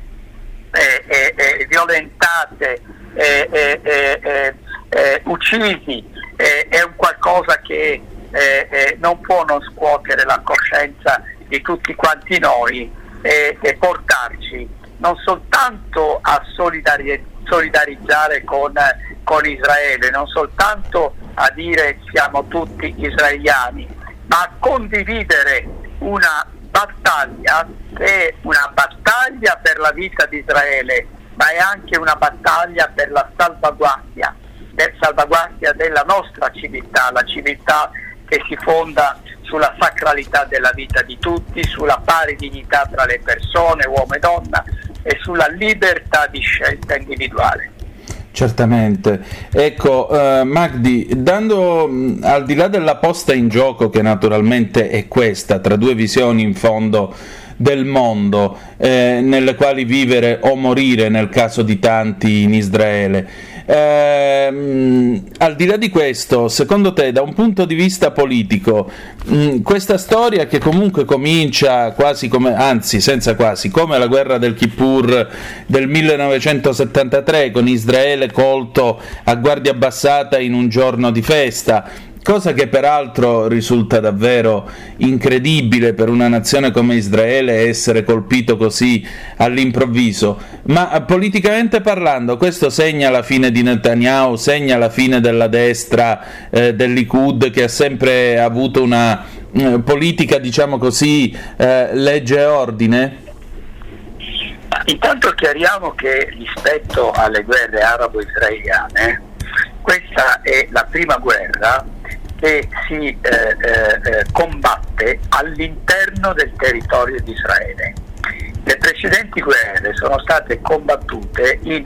eh, eh, violentate, uccisi, è un qualcosa che non può non scuotere la coscienza di tutti quanti noi e, portarci non soltanto a solidari- solidarizzare con, con Israele, non soltanto a dire siamo tutti israeliani, ma a condividere una battaglia che è una battaglia per la vita di Israele, ma è anche una battaglia per la salvaguardia, per salvaguardia della nostra civiltà, la civiltà che si fonda sulla sacralità della vita di tutti, sulla pari dignità tra le persone, uomo e donna, e sulla libertà di scelta individuale. Certamente. Ecco, eh, Magdi, dando al di là della posta in gioco, che naturalmente è questa, tra due visioni in fondo del mondo, eh, nelle quali vivere o morire nel caso di tanti in Israele, Ehm, al di là di questo, secondo te, da un punto di vista politico, mh, mm, questa storia che comunque comincia quasi come, anzi, senza quasi, come la guerra del Kippur del 1973 con Israele colto a guardia abbassata in un giorno di festa, cosa che peraltro risulta davvero incredibile per una nazione come Israele essere colpito così all'improvviso, ma politicamente parlando questo segna la fine di Netanyahu, segna la fine della destra eh, del Likud che ha sempre avuto una eh, politica diciamo così eh, legge e ordine? Intanto chiariamo che rispetto alle guerre arabo-israeliane, questa è la prima guerra che si eh, eh, eh, combatte all'interno del territorio di Israele. Le precedenti guerre sono state combattute in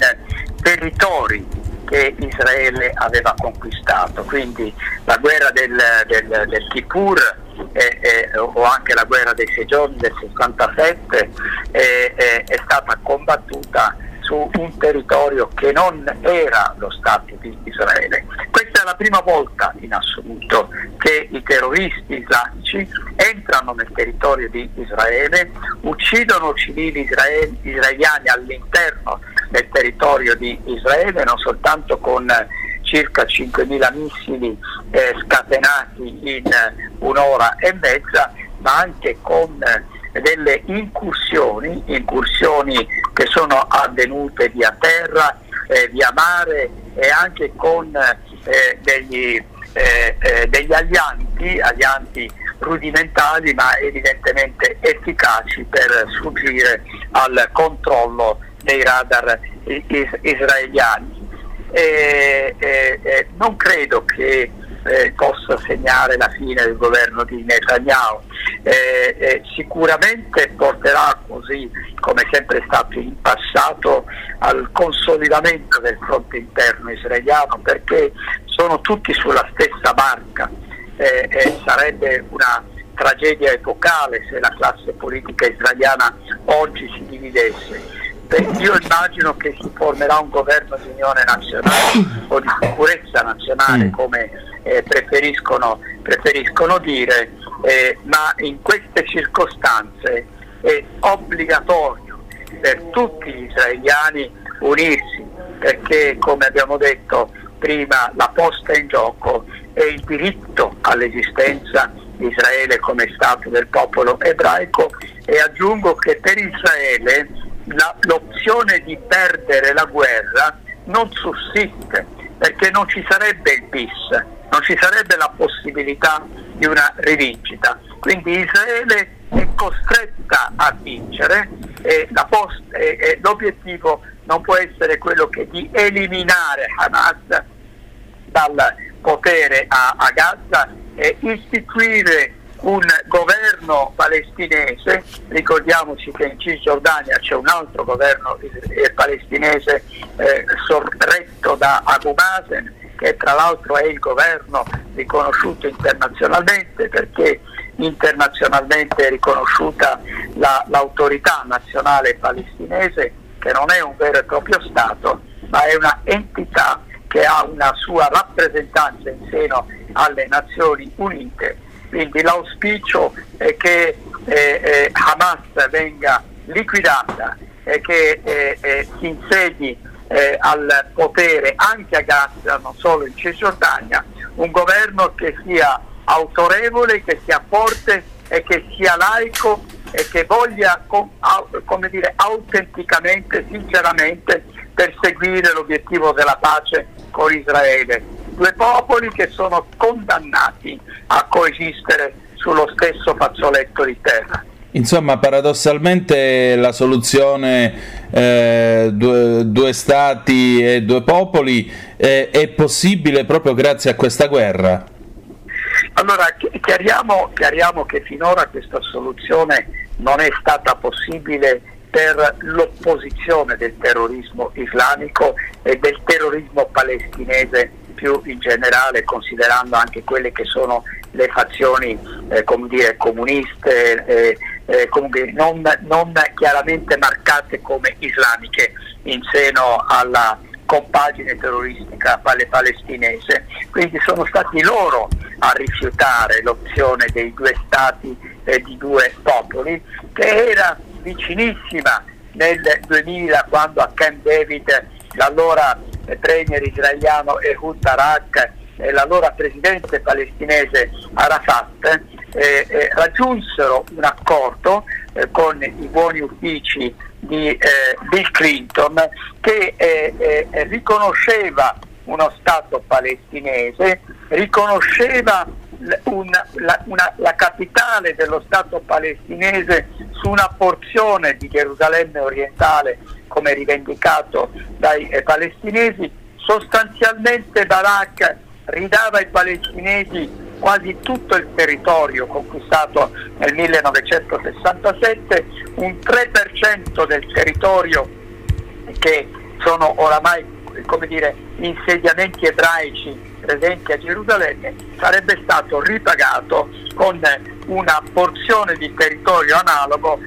territori che Israele aveva conquistato, quindi la guerra del, del, del Kippur eh, eh, o anche la guerra dei sei giorni del 67 eh, è stata combattuta su un territorio che non era lo Stato di Israele. Questa è la prima volta in assoluto che i terroristi islamici entrano nel territorio di Israele, uccidono civili israeliani all'interno del territorio di Israele, non soltanto con circa 5.000 missili eh, scatenati in un'ora e mezza, ma anche con eh, delle incursioni, incursioni che sono avvenute via terra, eh, via mare e anche con eh, degli, eh, eh, degli alianti, alianti rudimentali ma evidentemente efficaci per sfuggire al controllo dei radar is- israeliani. Non credo che eh, possa segnare la fine del governo di Netanyahu. Eh, eh, sicuramente porterà così, come sempre è stato in passato, al consolidamento del fronte interno israeliano perché sono tutti sulla stessa barca eh, e sarebbe una tragedia epocale se la classe politica israeliana oggi si dividesse. Io immagino che si formerà un governo di unione nazionale o di sicurezza nazionale mm. come eh, preferiscono, preferiscono, dire, eh, ma in queste circostanze è obbligatorio per tutti gli israeliani unirsi perché come abbiamo detto prima la posta in gioco è il diritto all'esistenza di Israele come Stato del popolo ebraico e aggiungo che per Israele la, l'opzione di perdere la guerra non sussiste perché non ci sarebbe il bis, non ci sarebbe la possibilità di una rivincita. Quindi Israele è costretta a vincere e, post, e, e l'obiettivo non può essere quello che di eliminare Hamas dal potere a, a Gaza e istituire un governo palestinese, ricordiamoci che in Cisgiordania c'è un altro governo palestinese eh, sorretto da Abu Mazen, che tra l'altro è il governo riconosciuto internazionalmente perché internazionalmente è riconosciuta la, l'autorità nazionale palestinese che non è un vero e proprio Stato ma è una entità che ha una sua rappresentanza in seno alle Nazioni Unite quindi l'auspicio è che eh, eh, Hamas venga liquidata e che eh, eh si insedi eh, al potere anche a Gaza, non solo in Cisgiordania, un governo che sia autorevole, che sia forte e che sia laico e che voglia com, come dire, autenticamente, sinceramente perseguire l'obiettivo della pace con Israele due popoli che sono condannati a coesistere sullo stesso fazzoletto di terra. Insomma, paradossalmente la soluzione eh, due, due, stati e due popoli eh, è possibile proprio grazie a questa guerra? Allora, chiariamo, chiariamo che finora questa soluzione non è stata possibile per l'opposizione del terrorismo islamico e del terrorismo palestinese più in generale considerando anche quelle che sono le fazioni eh, dire, comuniste, eh, eh, comunque non, non, chiaramente marcate come islamiche in seno alla compagine terroristica palestinese. Quindi sono stati loro a rifiutare l'opzione dei due stati e di due popoli, che era vicinissima nel 2000 quando a Camp David l'allora premier israeliano Ehud Barak e l'allora presidente palestinese Arafat eh, eh, raggiunsero un accordo eh, con i buoni uffici di eh, Bill Clinton che eh, eh, riconosceva uno Stato palestinese, riconosceva una, la, una, la, capitale dello Stato palestinese su una porzione di Gerusalemme orientale come rivendicato dai eh, palestinesi, sostanzialmente Barak ridava ai palestinesi quasi tutto il territorio conquistato nel 1967, un 3% del territorio che sono oramai dire, insediamenti ebraici presenti a Gerusalemme sarebbe stato ripagato con una porzione di territorio analogo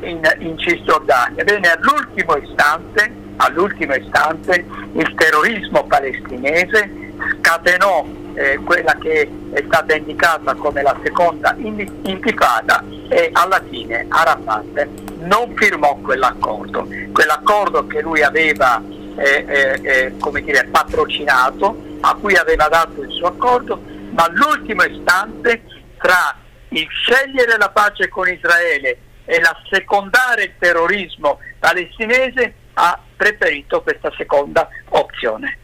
in, in Cisgiordania. Bene, all'ultimo istante all'ultimo istante il terrorismo palestinese scatenò eh, quella che è stata indicata come la seconda intifada e alla fine Arafat non firmò quell'accordo, quell'accordo che lui aveva eh, eh, eh, come dire, patrocinato, a cui aveva dato il suo accordo, ma all'ultimo istante tra il scegliere la pace con Israele e l'assecondare il terrorismo palestinese ha preferito questa seconda opzione.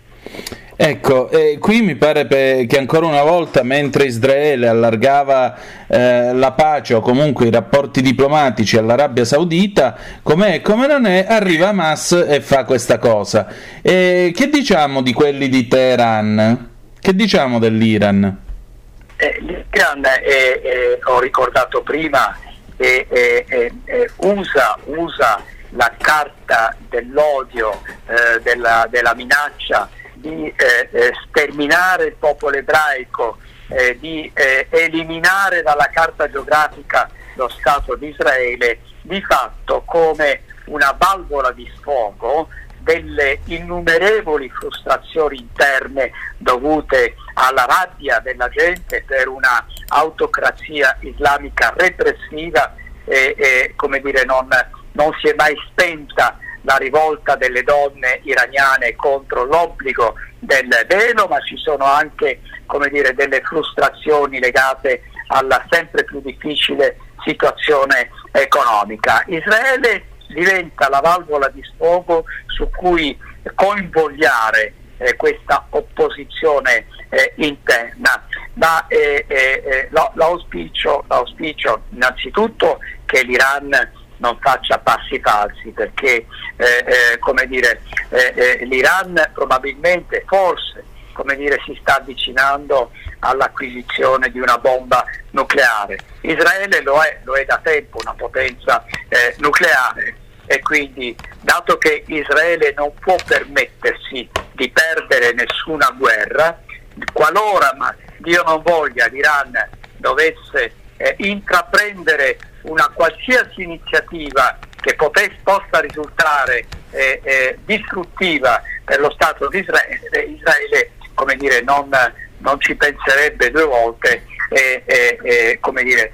Ecco, eh, qui mi pare pe- che ancora una volta, mentre Israele allargava eh, la pace o comunque i rapporti diplomatici all'Arabia Saudita, com'è come non è, arriva Hamas e fa questa cosa. E che diciamo di quelli di Teheran? Che diciamo dell'Iran? Eh, L'Iran, ho ricordato prima, usa, usa, la carta dell'odio, eh, della, della minaccia di eh, eh, sterminare il popolo ebraico, eh, di eh, eliminare dalla carta geografica lo Stato di Israele, di fatto come una valvola di sfogo delle innumerevoli frustrazioni interne dovute alla rabbia della gente per una autocrazia islamica repressiva e, e come dire, non, non si è mai spenta la rivolta delle donne iraniane contro l'obbligo del velo, ma ci sono anche dire, delle frustrazioni legate alla sempre più difficile situazione economica. Israele diventa la valvola di sfogo su cui convogliare eh, questa opposizione eh, interna, ma eh, eh, eh l'auspicio, l'auspicio innanzitutto che l'Iran non faccia passi falsi perché eh, eh, come dire, l'Iran probabilmente, forse, come dire, si sta avvicinando all'acquisizione di una bomba nucleare. Israele lo è, lo è da tempo una potenza eh, nucleare e quindi dato che Israele non può permettersi di perdere nessuna guerra, qualora ma Dio non voglia l'Iran dovesse eh, intraprendere una qualsiasi iniziativa che potesse, possa risultare eh, eh, distruttiva per lo Stato di Israele, Israele come dire, non, non ci penserebbe due volte e, e, come dire,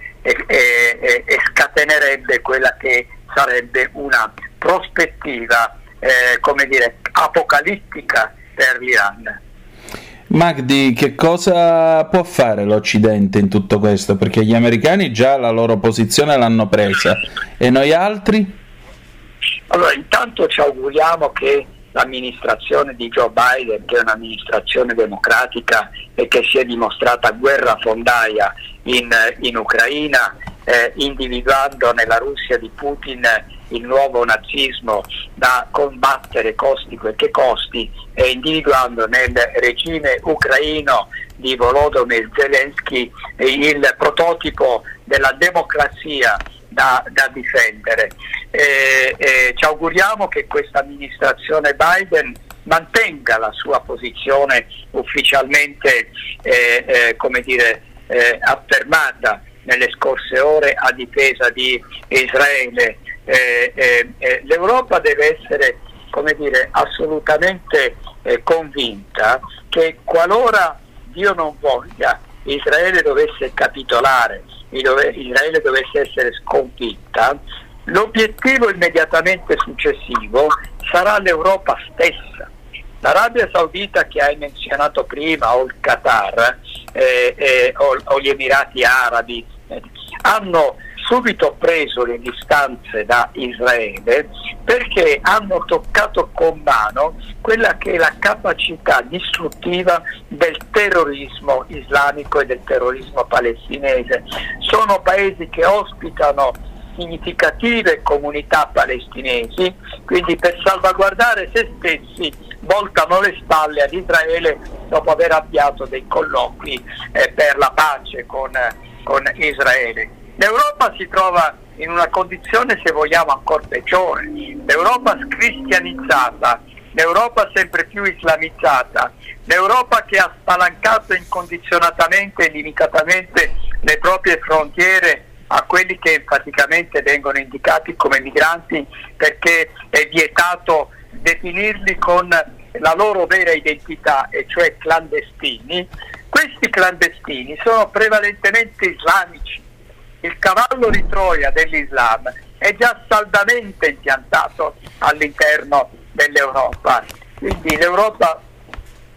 scatenerebbe quella che sarebbe una prospettiva eh, come dire, apocalittica per l'Iran. Magdi, che cosa può fare l'Occidente in tutto questo? Perché gli americani già la loro posizione l'hanno presa e noi altri? Allora, intanto ci auguriamo che l'amministrazione di Joe Biden, che è un'amministrazione democratica e che si è dimostrata guerrafondaia in, in Ucraina, eh, individuando nella Russia di Putin il nuovo nazismo da combattere costi quel che costi e individuando nel regime ucraino di Volodymyr Zelensky il prototipo della democrazia da, da difendere. E, e ci auguriamo che questa amministrazione Biden mantenga la sua posizione ufficialmente eh, eh, dire, eh, affermata nelle scorse ore a difesa di Israele eh, eh, eh, l'Europa deve essere dire, assolutamente eh, convinta che qualora Dio non voglia Israele dovesse capitolare, Israele dovesse essere sconfitta, l'obiettivo immediatamente successivo sarà l'Europa stessa. L'Arabia Saudita che hai menzionato prima, o il Qatar, eh, eh, o, o, gli Emirati Arabi, eh, hanno subito preso le distanze da Israele perché hanno toccato con mano quella che è la capacità distruttiva del terrorismo islamico e del terrorismo palestinese. Sono paesi che ospitano significative comunità palestinesi, quindi per salvaguardare se stessi voltano le spalle ad Israele dopo aver avviato dei colloqui eh, per la pace con, con Israele. L'Europa si trova in una condizione, se vogliamo, ancora peggiore. L'Europa scristianizzata, l'Europa sempre più islamizzata, l'Europa che ha spalancato incondizionatamente e limitatamente le proprie frontiere a quelli che praticamente vengono indicati come migranti perché è vietato definirli con la loro vera identità, e cioè clandestini, questi clandestini sono prevalentemente islamici. Il cavallo di Troia dell'Islam è già saldamente impiantato all'interno dell'Europa. Quindi l'Europa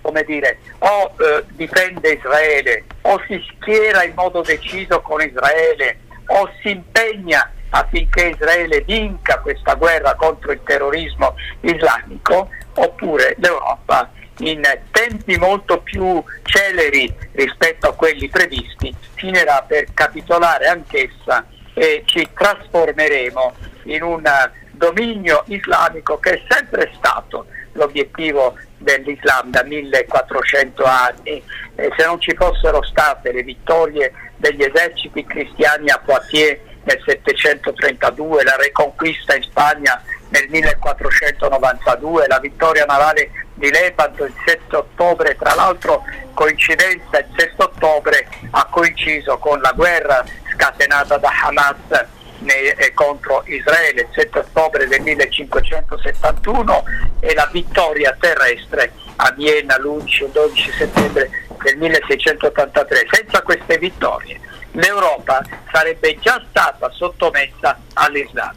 come dire, o eh, difende Israele o si schiera in modo deciso con Israele o si impegna affinché Israele vinca questa guerra contro il terrorismo islamico, oppure l'Europa in tempi molto più celeri rispetto a quelli previsti finirà per capitolare anch'essa e ci trasformeremo in un dominio islamico che è sempre stato l'obiettivo dell'Islam da 1400 anni. E se non ci fossero state le vittorie degli eserciti cristiani a Poitiers nel 732, la reconquista in Spagna nel 1492, la vittoria navale di Lepanto il 7 ottobre, tra l'altro coincidenza il 7 ottobre ha coinciso con la guerra scatenata da Hamas eh, contro Israele il 7 ottobre del 1571 e la vittoria terrestre a Vienna l'11 e 12 settembre del 1683. Senza queste vittorie l'Europa sarebbe già stata sottomessa all'Islam.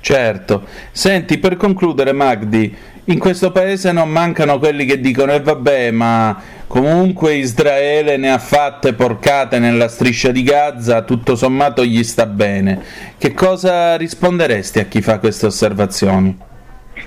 Certo. Senti, per concludere Magdi, in questo paese non mancano quelli che dicono e eh vabbè, ma comunque Israele ne ha fatte porcate nella striscia di Gaza, tutto sommato gli sta bene. Che cosa risponderesti a chi fa queste osservazioni?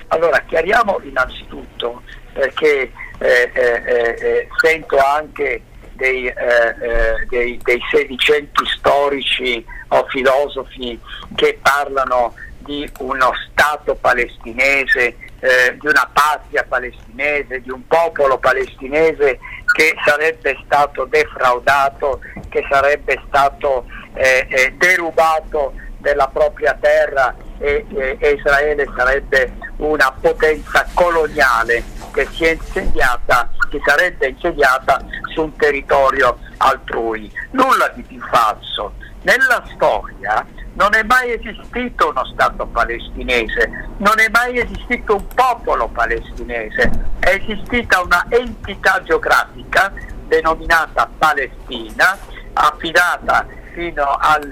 Allora, chiariamo innanzitutto, perché eh, eh, eh, eh sento anche dei, eh, dei, dei sedicenti storici o filosofi che parlano di uno Stato palestinese, eh, di una patria palestinese, di un popolo palestinese che sarebbe stato defraudato, che sarebbe stato eh, eh, derubato della propria terra e, e, Israele sarebbe una potenza coloniale che si, insediata, che sarebbe insediata su un territorio altrui. Nulla di più falso. Nella storia non è mai esistito uno Stato palestinese, non è mai esistito un popolo palestinese, è esistita una entità geografica denominata Palestina, affidata fino al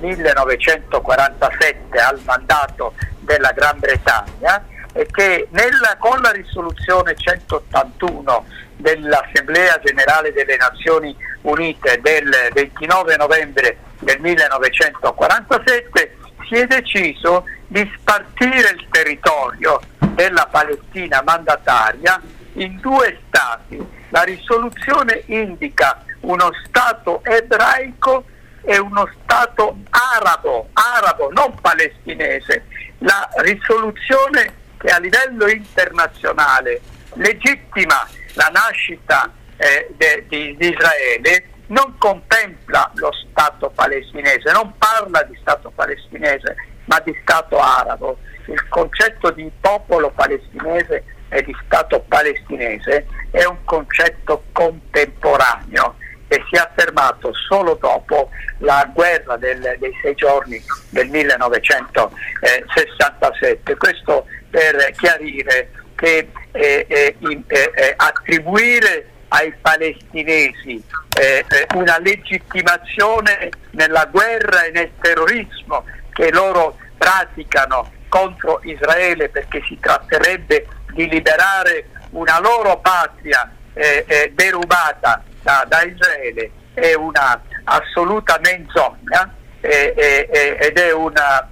1947 al mandato della Gran Bretagna e che nella, con la risoluzione 181 dell'Assemblea Generale delle Nazioni Unite del 29 novembre del 1947 si è deciso di spartire il territorio della Palestina mandataria in due stati. La risoluzione indica uno Stato ebraico e uno Stato arabo, arabo, non palestinese. La risoluzione che a livello internazionale legittima la nascita eh, di Israele non contempla lo Stato palestinese, non parla di Stato palestinese, ma di Stato arabo. Il concetto di popolo palestinese e di Stato palestinese è un concetto contemporaneo che si è affermato solo dopo la guerra del, dei sei giorni del 1967. Questo per chiarire che eh, eh, eh, attribuire ai palestinesi eh, eh, una legittimazione nella guerra e nel terrorismo che loro praticano contro Israele perché si tratterebbe di liberare una loro patria eh, eh, derubata da, da, Israele è una assoluta menzogna eh, eh, ed è una,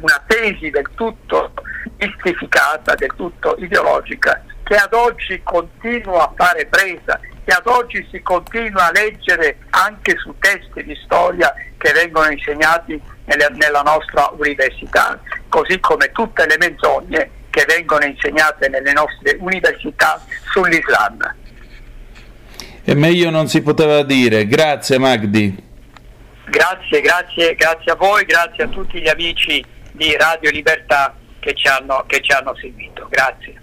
una tesi del tutto mistificata, del tutto ideologica che ad oggi continua a fare presa, che ad oggi si continua a leggere anche su testi di storia che vengono insegnati nelle, nella nostra università, così come tutte le menzogne che vengono insegnate nelle nostre università sull'Islam. E meglio non si poteva dire. Grazie Magdi. Grazie, grazie, grazie a voi, grazie a tutti gli amici di Radio Libertà che ci hanno, che ci hanno seguito. Grazie.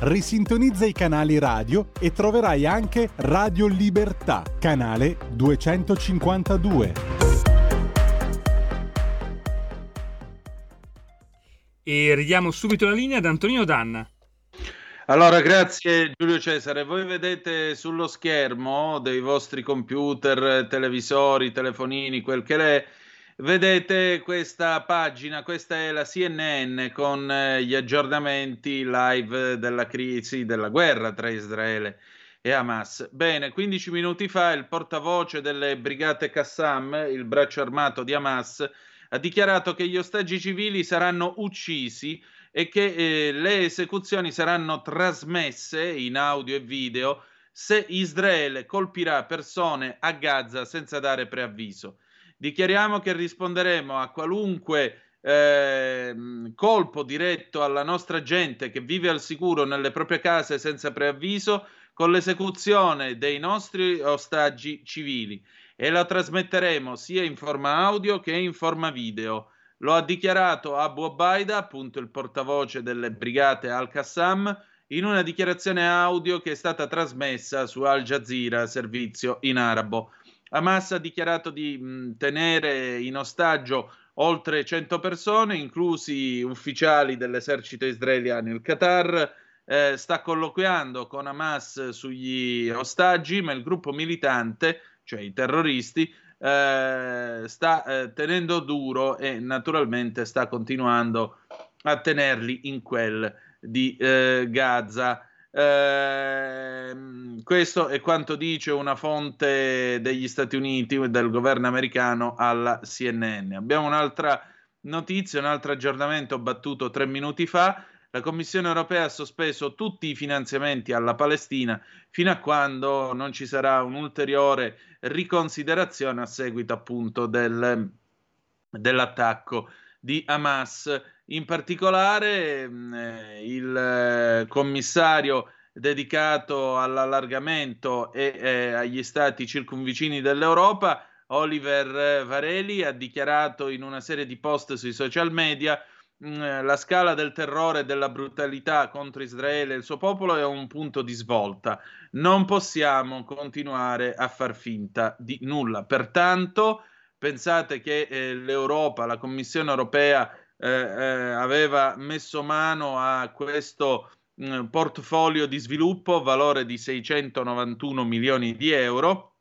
Risintonizza i canali radio e troverai anche Radio Libertà, canale 252. E ridiamo subito la linea ad Antonino Danna. Allora, grazie Giulio Cesare. Voi vedete sullo schermo dei vostri computer, televisori, telefonini, quel che è, vedete questa pagina, questa è la CNN con eh, gli aggiornamenti live della crisi, della guerra tra Israele e Hamas. Bene, 15 minuti fa il portavoce delle brigate Qassam, il braccio armato di Hamas, ha dichiarato che gli ostaggi civili saranno uccisi e che eh, le esecuzioni saranno trasmesse in audio e video se Israele colpirà persone a Gaza senza dare preavviso. Dichiariamo che risponderemo a qualunque eh, colpo diretto alla nostra gente che vive al sicuro nelle proprie case senza preavviso con l'esecuzione dei nostri ostaggi civili e la trasmetteremo sia in forma audio che in forma video. Lo ha dichiarato Abu Obaida, appunto il portavoce delle brigate Al-Qassam, in una dichiarazione audio che è stata trasmessa su Al Jazeera, servizio in arabo. Hamas ha dichiarato di mh, tenere in ostaggio oltre 100 persone, inclusi ufficiali dell'esercito israeliano. Il Qatar eh, sta colloquiando con Hamas sugli ostaggi, ma il gruppo militante, cioè i terroristi, eh, sta eh, tenendo duro e naturalmente sta continuando a tenerli in quel di eh, Gaza. Eh, questo è quanto dice una fonte degli Stati Uniti del governo americano alla CNN. Abbiamo un'altra notizia, un altro aggiornamento battuto tre minuti fa la Commissione europea ha sospeso tutti i finanziamenti alla Palestina fino a quando non ci sarà un'ulteriore riconsiderazione a seguito appunto del, dell'attacco di Hamas. In particolare eh, il commissario dedicato all'allargamento e eh, agli stati circunvicini dell'Europa, Oliver Vareli, ha dichiarato in una serie di post sui social media Mm, la scala del terrore e della brutalità contro Israele e il suo popolo è un punto di svolta. Non possiamo continuare a far finta di nulla. Pertanto, pensate che eh, l'Europa, la Commissione europea, eh, eh, aveva messo mano a questo mh, mm, portfolio di sviluppo, valore di 691 milioni di euro.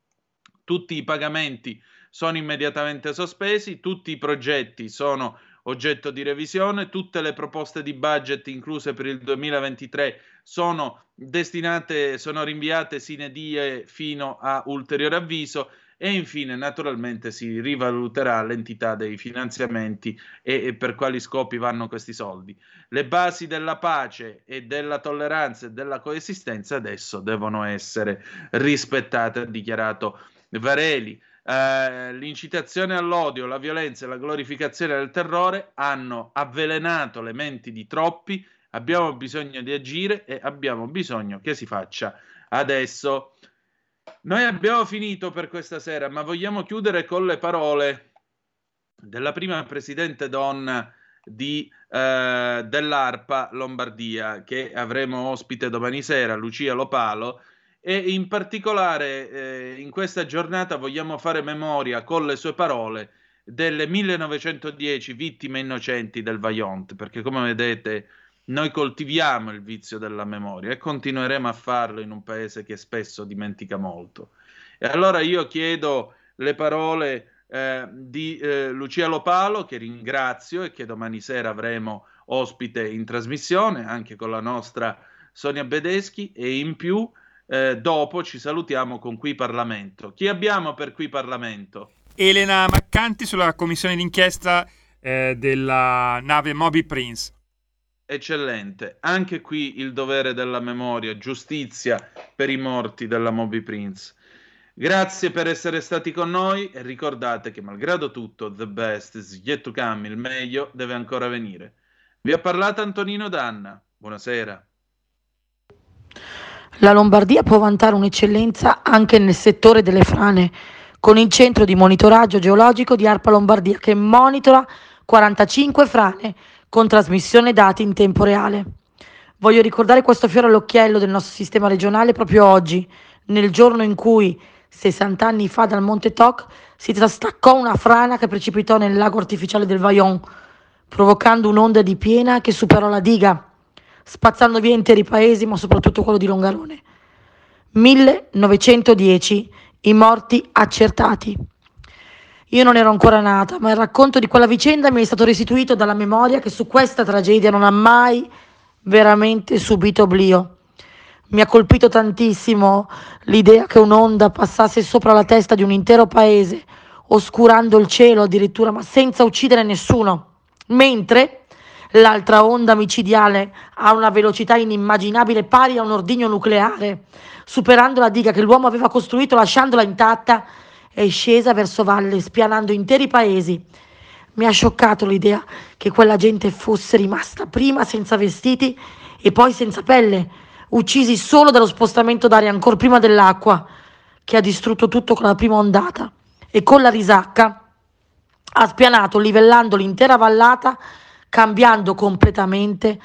Tutti i pagamenti sono immediatamente sospesi, tutti i progetti sono oggetto di revisione. Tutte le proposte di budget incluse per il 2023 sono destinate, sono rinviate sine die fino a ulteriore avviso e infine naturalmente si rivaluterà l'entità dei finanziamenti e, e, per quali scopi vanno questi soldi. Le basi della pace e della tolleranza e della coesistenza adesso devono essere rispettate, ha dichiarato Vareli eh, l'incitazione all'odio, la violenza e la glorificazione del terrore hanno avvelenato le menti di troppi. Abbiamo bisogno di agire e abbiamo bisogno che si faccia adesso. Noi abbiamo finito per questa sera, ma vogliamo chiudere con le parole della prima presidente donna di, eh, dell'ARPA Lombardia, che avremo ospite domani sera, Lucia Lopalo, e in particolare eh, in questa giornata vogliamo fare memoria con le sue parole delle 1910 vittime innocenti del Vaillant, perché come vedete noi coltiviamo il vizio della memoria e continueremo a farlo in un paese che spesso dimentica molto. E allora io chiedo le parole eh, di eh, Lucia Lopalo, che ringrazio e che domani sera avremo ospite in trasmissione, anche con la nostra Sonia Bedeschi, e in più eh, dopo ci salutiamo con Qui Parlamento. Chi abbiamo per Qui Parlamento? Elena Maccanti sulla commissione d'inchiesta eh, della nave Moby Prince. Eccellente. Anche qui il dovere della memoria, giustizia per i morti della Moby Prince. Grazie per essere stati con noi e ricordate che malgrado tutto, the best is yet to come, il meglio deve ancora venire. Vi ha parlato Antonino Danna. Buonasera. La Lombardia può vantare un'eccellenza anche nel settore delle frane, con il centro di monitoraggio geologico di ARPA Lombardia che monitora 45 frane con trasmissione dati in tempo reale. Voglio ricordare questo fiore all'occhiello del nostro sistema regionale proprio oggi, nel giorno in cui, 60 anni fa dal Monte Toc, si trastaccò una frana che precipitò nel lago artificiale del Vaillon, provocando un'onda di piena che superò la diga, spazzando via interi paesi, ma soprattutto quello di Longarone. 1910 i morti accertati. Io non ero ancora nata, ma il racconto di quella vicenda mi è stato restituito dalla memoria che su questa tragedia non ha mai veramente subito oblio. Mi ha colpito tantissimo l'idea che un'onda passasse sopra la testa di un intero paese, oscurando il cielo addirittura, ma senza uccidere nessuno. Mentre l'altra onda micidiale ha una velocità inimmaginabile pari a un ordigno nucleare, superando la diga che l'uomo aveva costruito lasciandola intatta, è scesa verso valle, spianando interi paesi. Mi ha scioccato l'idea che quella gente fosse rimasta prima senza vestiti e poi senza pelle, uccisi solo dallo spostamento d'aria ancora prima dell'acqua, che ha distrutto tutto con la prima ondata e con la risacca ha spianato livellando l'intera vallata, cambiando completamente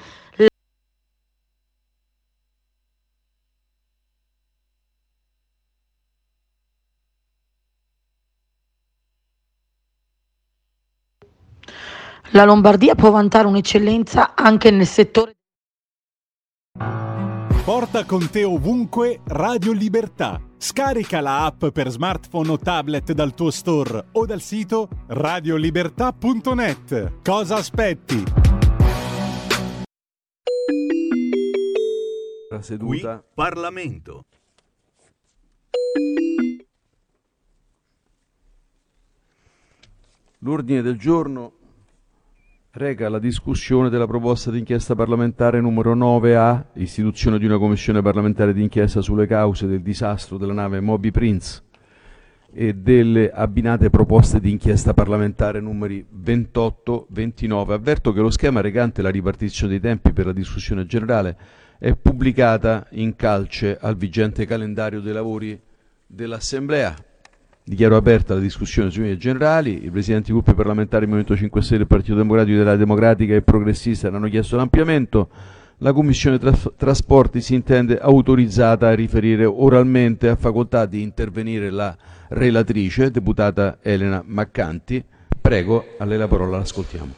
La Lombardia può vantare un'eccellenza anche nel settore Porta con te ovunque Radio Libertà. Scarica la app per smartphone o tablet dal tuo store o dal sito radiolibertà.net. Cosa aspetti? La seduta. Qui Parlamento. L'ordine del giorno reca la discussione della proposta d'inchiesta parlamentare numero 9A, istituzione di una commissione parlamentare d'inchiesta sulle cause del disastro della nave Moby Prince e delle abbinate proposte di inchiesta parlamentare numeri 28, 29. Avverto che lo schema recante la ripartizione dei tempi per la discussione generale è pubblicata in calce al vigente calendario dei lavori dell'Assemblea. Dichiaro aperta la discussione sui linee generali. I presidenti dei gruppi parlamentari Movimento 5 Stelle, Partito Democratico, della Democratica e Progressista hanno chiesto l'ampliamento. La Commissione Tras- Trasporti si intende autorizzata a riferire oralmente a facoltà di intervenire la relatrice, deputata Elena Maccanti. Prego, a lei la parola, l'ascoltiamo.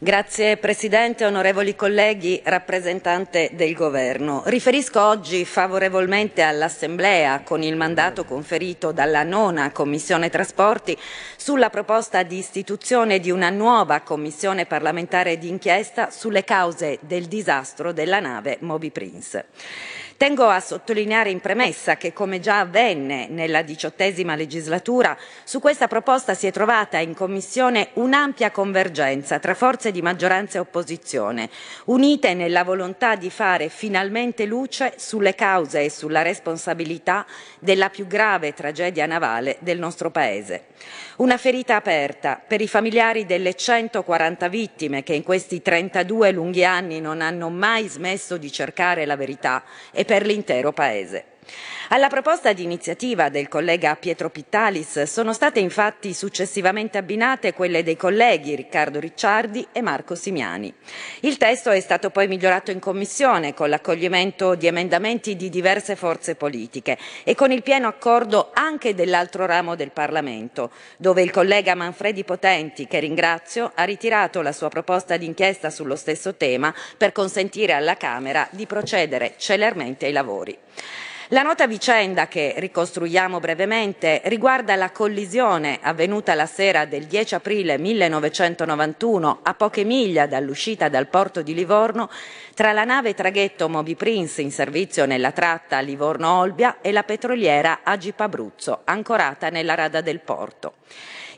Grazie Presidente, onorevoli colleghi, rappresentante del Governo. Riferisco oggi favorevolmente all'Assemblea, con il mandato conferito dalla nona Commissione Trasporti, sulla proposta di istituzione di una nuova Commissione parlamentare d'inchiesta sulle cause del disastro della nave Moby Prince. Tengo a sottolineare in premessa che, come già avvenne nella diciottesima legislatura, su questa proposta si è trovata in Commissione un'ampia convergenza tra forze di maggioranza e opposizione, unite nella volontà di fare finalmente luce sulle cause e sulla responsabilità della più grave tragedia navale del nostro Paese. Una ferita aperta per i familiari delle 140 vittime che in questi 32 lunghi anni non hanno mai smesso di cercare la verità e per l'intero Paese. Alla proposta di iniziativa del collega Pietro Pittalis sono state infatti successivamente abbinate quelle dei colleghi Riccardo Ricciardi e Marco Simiani. Il testo è stato poi migliorato in commissione con l'accoglimento di emendamenti di diverse forze politiche e con il pieno accordo anche dell'altro ramo del Parlamento, dove il collega Manfredi Potenti, che ringrazio, ha ritirato la sua proposta d'inchiesta sullo stesso tema per consentire alla Camera di procedere celermente ai lavori. La nota vicenda che ricostruiamo brevemente riguarda la collisione avvenuta la sera del 10 aprile 1991 a poche miglia dall'uscita dal porto di Livorno tra la nave traghetto Moby Prince in servizio nella tratta Livorno-Olbia e la petroliera Agip Abruzzo ancorata nella rada del porto.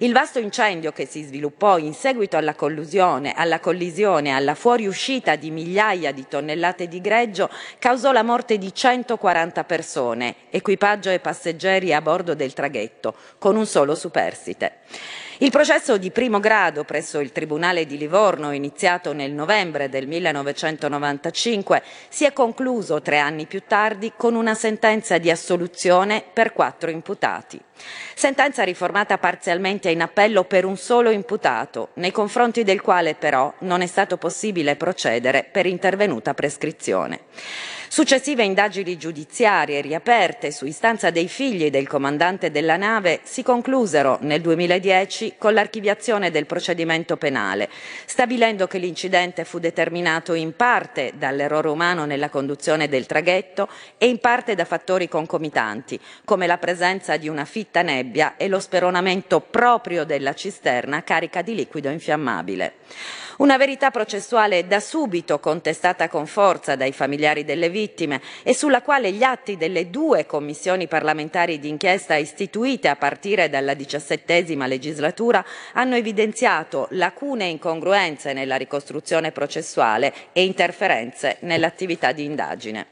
Il vasto incendio che si sviluppò in seguito alla collisione, alla collisione, alla fuoriuscita di migliaia di tonnellate di greggio causò la morte di 140 persone persone, equipaggio e passeggeri a bordo del traghetto, con un solo superstite. Il processo di primo grado presso il Tribunale di Livorno, iniziato nel novembre del 1995, si è concluso tre anni più tardi con una sentenza di assoluzione per quattro imputati. Sentenza riformata parzialmente in appello per un solo imputato, nei confronti del quale però non è stato possibile procedere per intervenuta prescrizione. Successive indagini giudiziarie riaperte su istanza dei figli del comandante della nave si conclusero nel 2010 con l'archiviazione del procedimento penale, stabilendo che l'incidente fu determinato in parte dall'errore umano nella conduzione del traghetto e in parte da fattori concomitanti, come la presenza di una fitta nebbia e lo speronamento proprio della cisterna carica di liquido infiammabile. Una verità processuale da subito contestata con forza dai familiari delle vittime e sulla quale gli atti delle due commissioni parlamentari d'inchiesta istituite a partire dalla diciassettesima legislatura hanno evidenziato lacune e incongruenze nella ricostruzione processuale e interferenze nell'attività di indagine.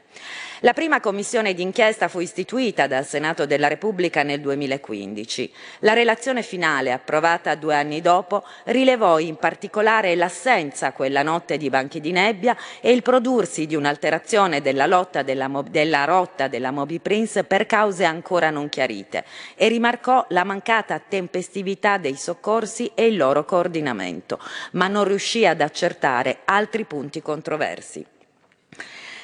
La prima commissione d'inchiesta fu istituita dal Senato della Repubblica nel 2015. La relazione finale, approvata due anni dopo, rilevò in particolare l'assenza quella notte di banchi di nebbia e il prodursi di un'alterazione della, della, della rotta della Moby Prince per cause ancora non chiarite e rimarcò la mancata tempestività dei soccorsi e il loro coordinamento, ma non riuscì ad accertare altri punti controversi.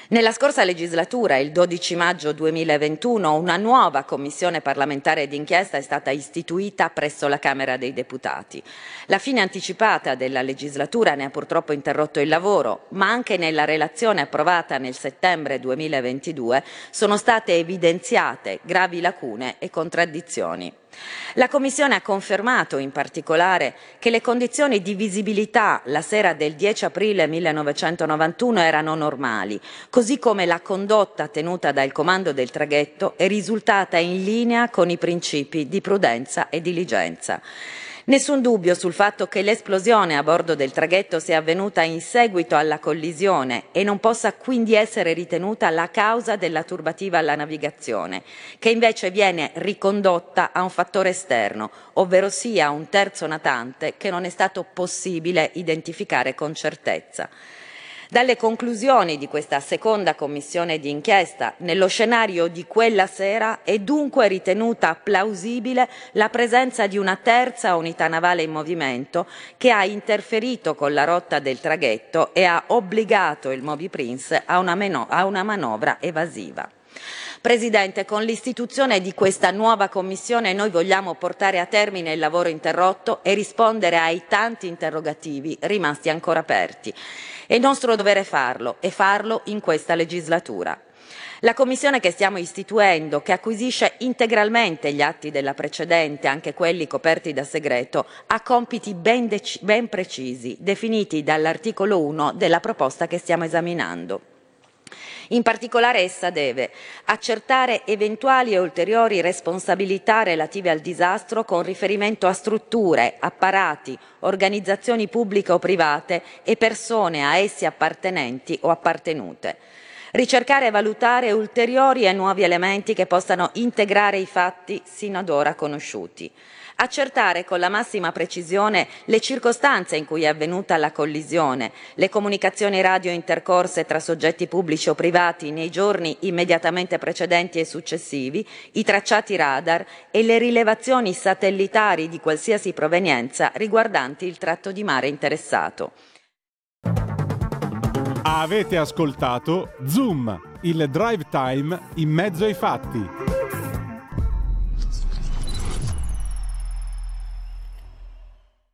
Nella scorsa legislatura, il 12 maggio 2021, una nuova commissione parlamentare d'inchiesta è stata istituita presso la Camera dei Deputati. La fine anticipata della legislatura ne ha purtroppo interrotto il lavoro, ma anche nella relazione approvata nel settembre 2022 sono state evidenziate gravi lacune e contraddizioni. La Commissione ha confermato in particolare che le condizioni di visibilità la sera del 10 aprile 1991 erano normali, così come la condotta tenuta dal comando del traghetto è risultata in linea con i principi di prudenza e diligenza. Nessun dubbio sul fatto che l'esplosione a bordo del traghetto sia avvenuta in seguito alla collisione e non possa quindi essere ritenuta la causa della turbativa alla navigazione, che invece viene ricondotta a un fattore esterno, ovvero sia un terzo natante che non è stato possibile identificare con certezza. Dalle conclusioni di questa seconda commissione di inchiesta, nello scenario di quella sera è dunque ritenuta plausibile la presenza di una terza unità navale in movimento che ha interferito con la rotta del traghetto e ha obbligato il Moby Prince a una, a una manovra evasiva. Presidente, con l'istituzione di questa nuova commissione noi vogliamo portare a termine il lavoro interrotto e rispondere ai tanti interrogativi rimasti ancora aperti. È nostro dovere farlo e farlo in questa legislatura. La commissione che stiamo istituendo, che acquisisce integralmente gli atti della precedente, anche quelli coperti da segreto, ha compiti ben, ben precisi, definiti dall'articolo 1 della proposta che stiamo esaminando. In particolare essa deve accertare eventuali e ulteriori responsabilità relative al disastro con riferimento a strutture, apparati, organizzazioni pubbliche o private e persone a essi appartenenti o appartenute. Ricercare e valutare ulteriori e nuovi elementi che possano integrare i fatti sino ad ora conosciuti accertare con la massima precisione le circostanze in cui è avvenuta la collisione, le comunicazioni radio intercorse tra soggetti pubblici o privati nei giorni immediatamente precedenti e successivi, i tracciati radar e le rilevazioni satellitari di qualsiasi provenienza riguardanti il tratto di mare interessato. Avete ascoltato Zoom, il drive time in mezzo ai fatti.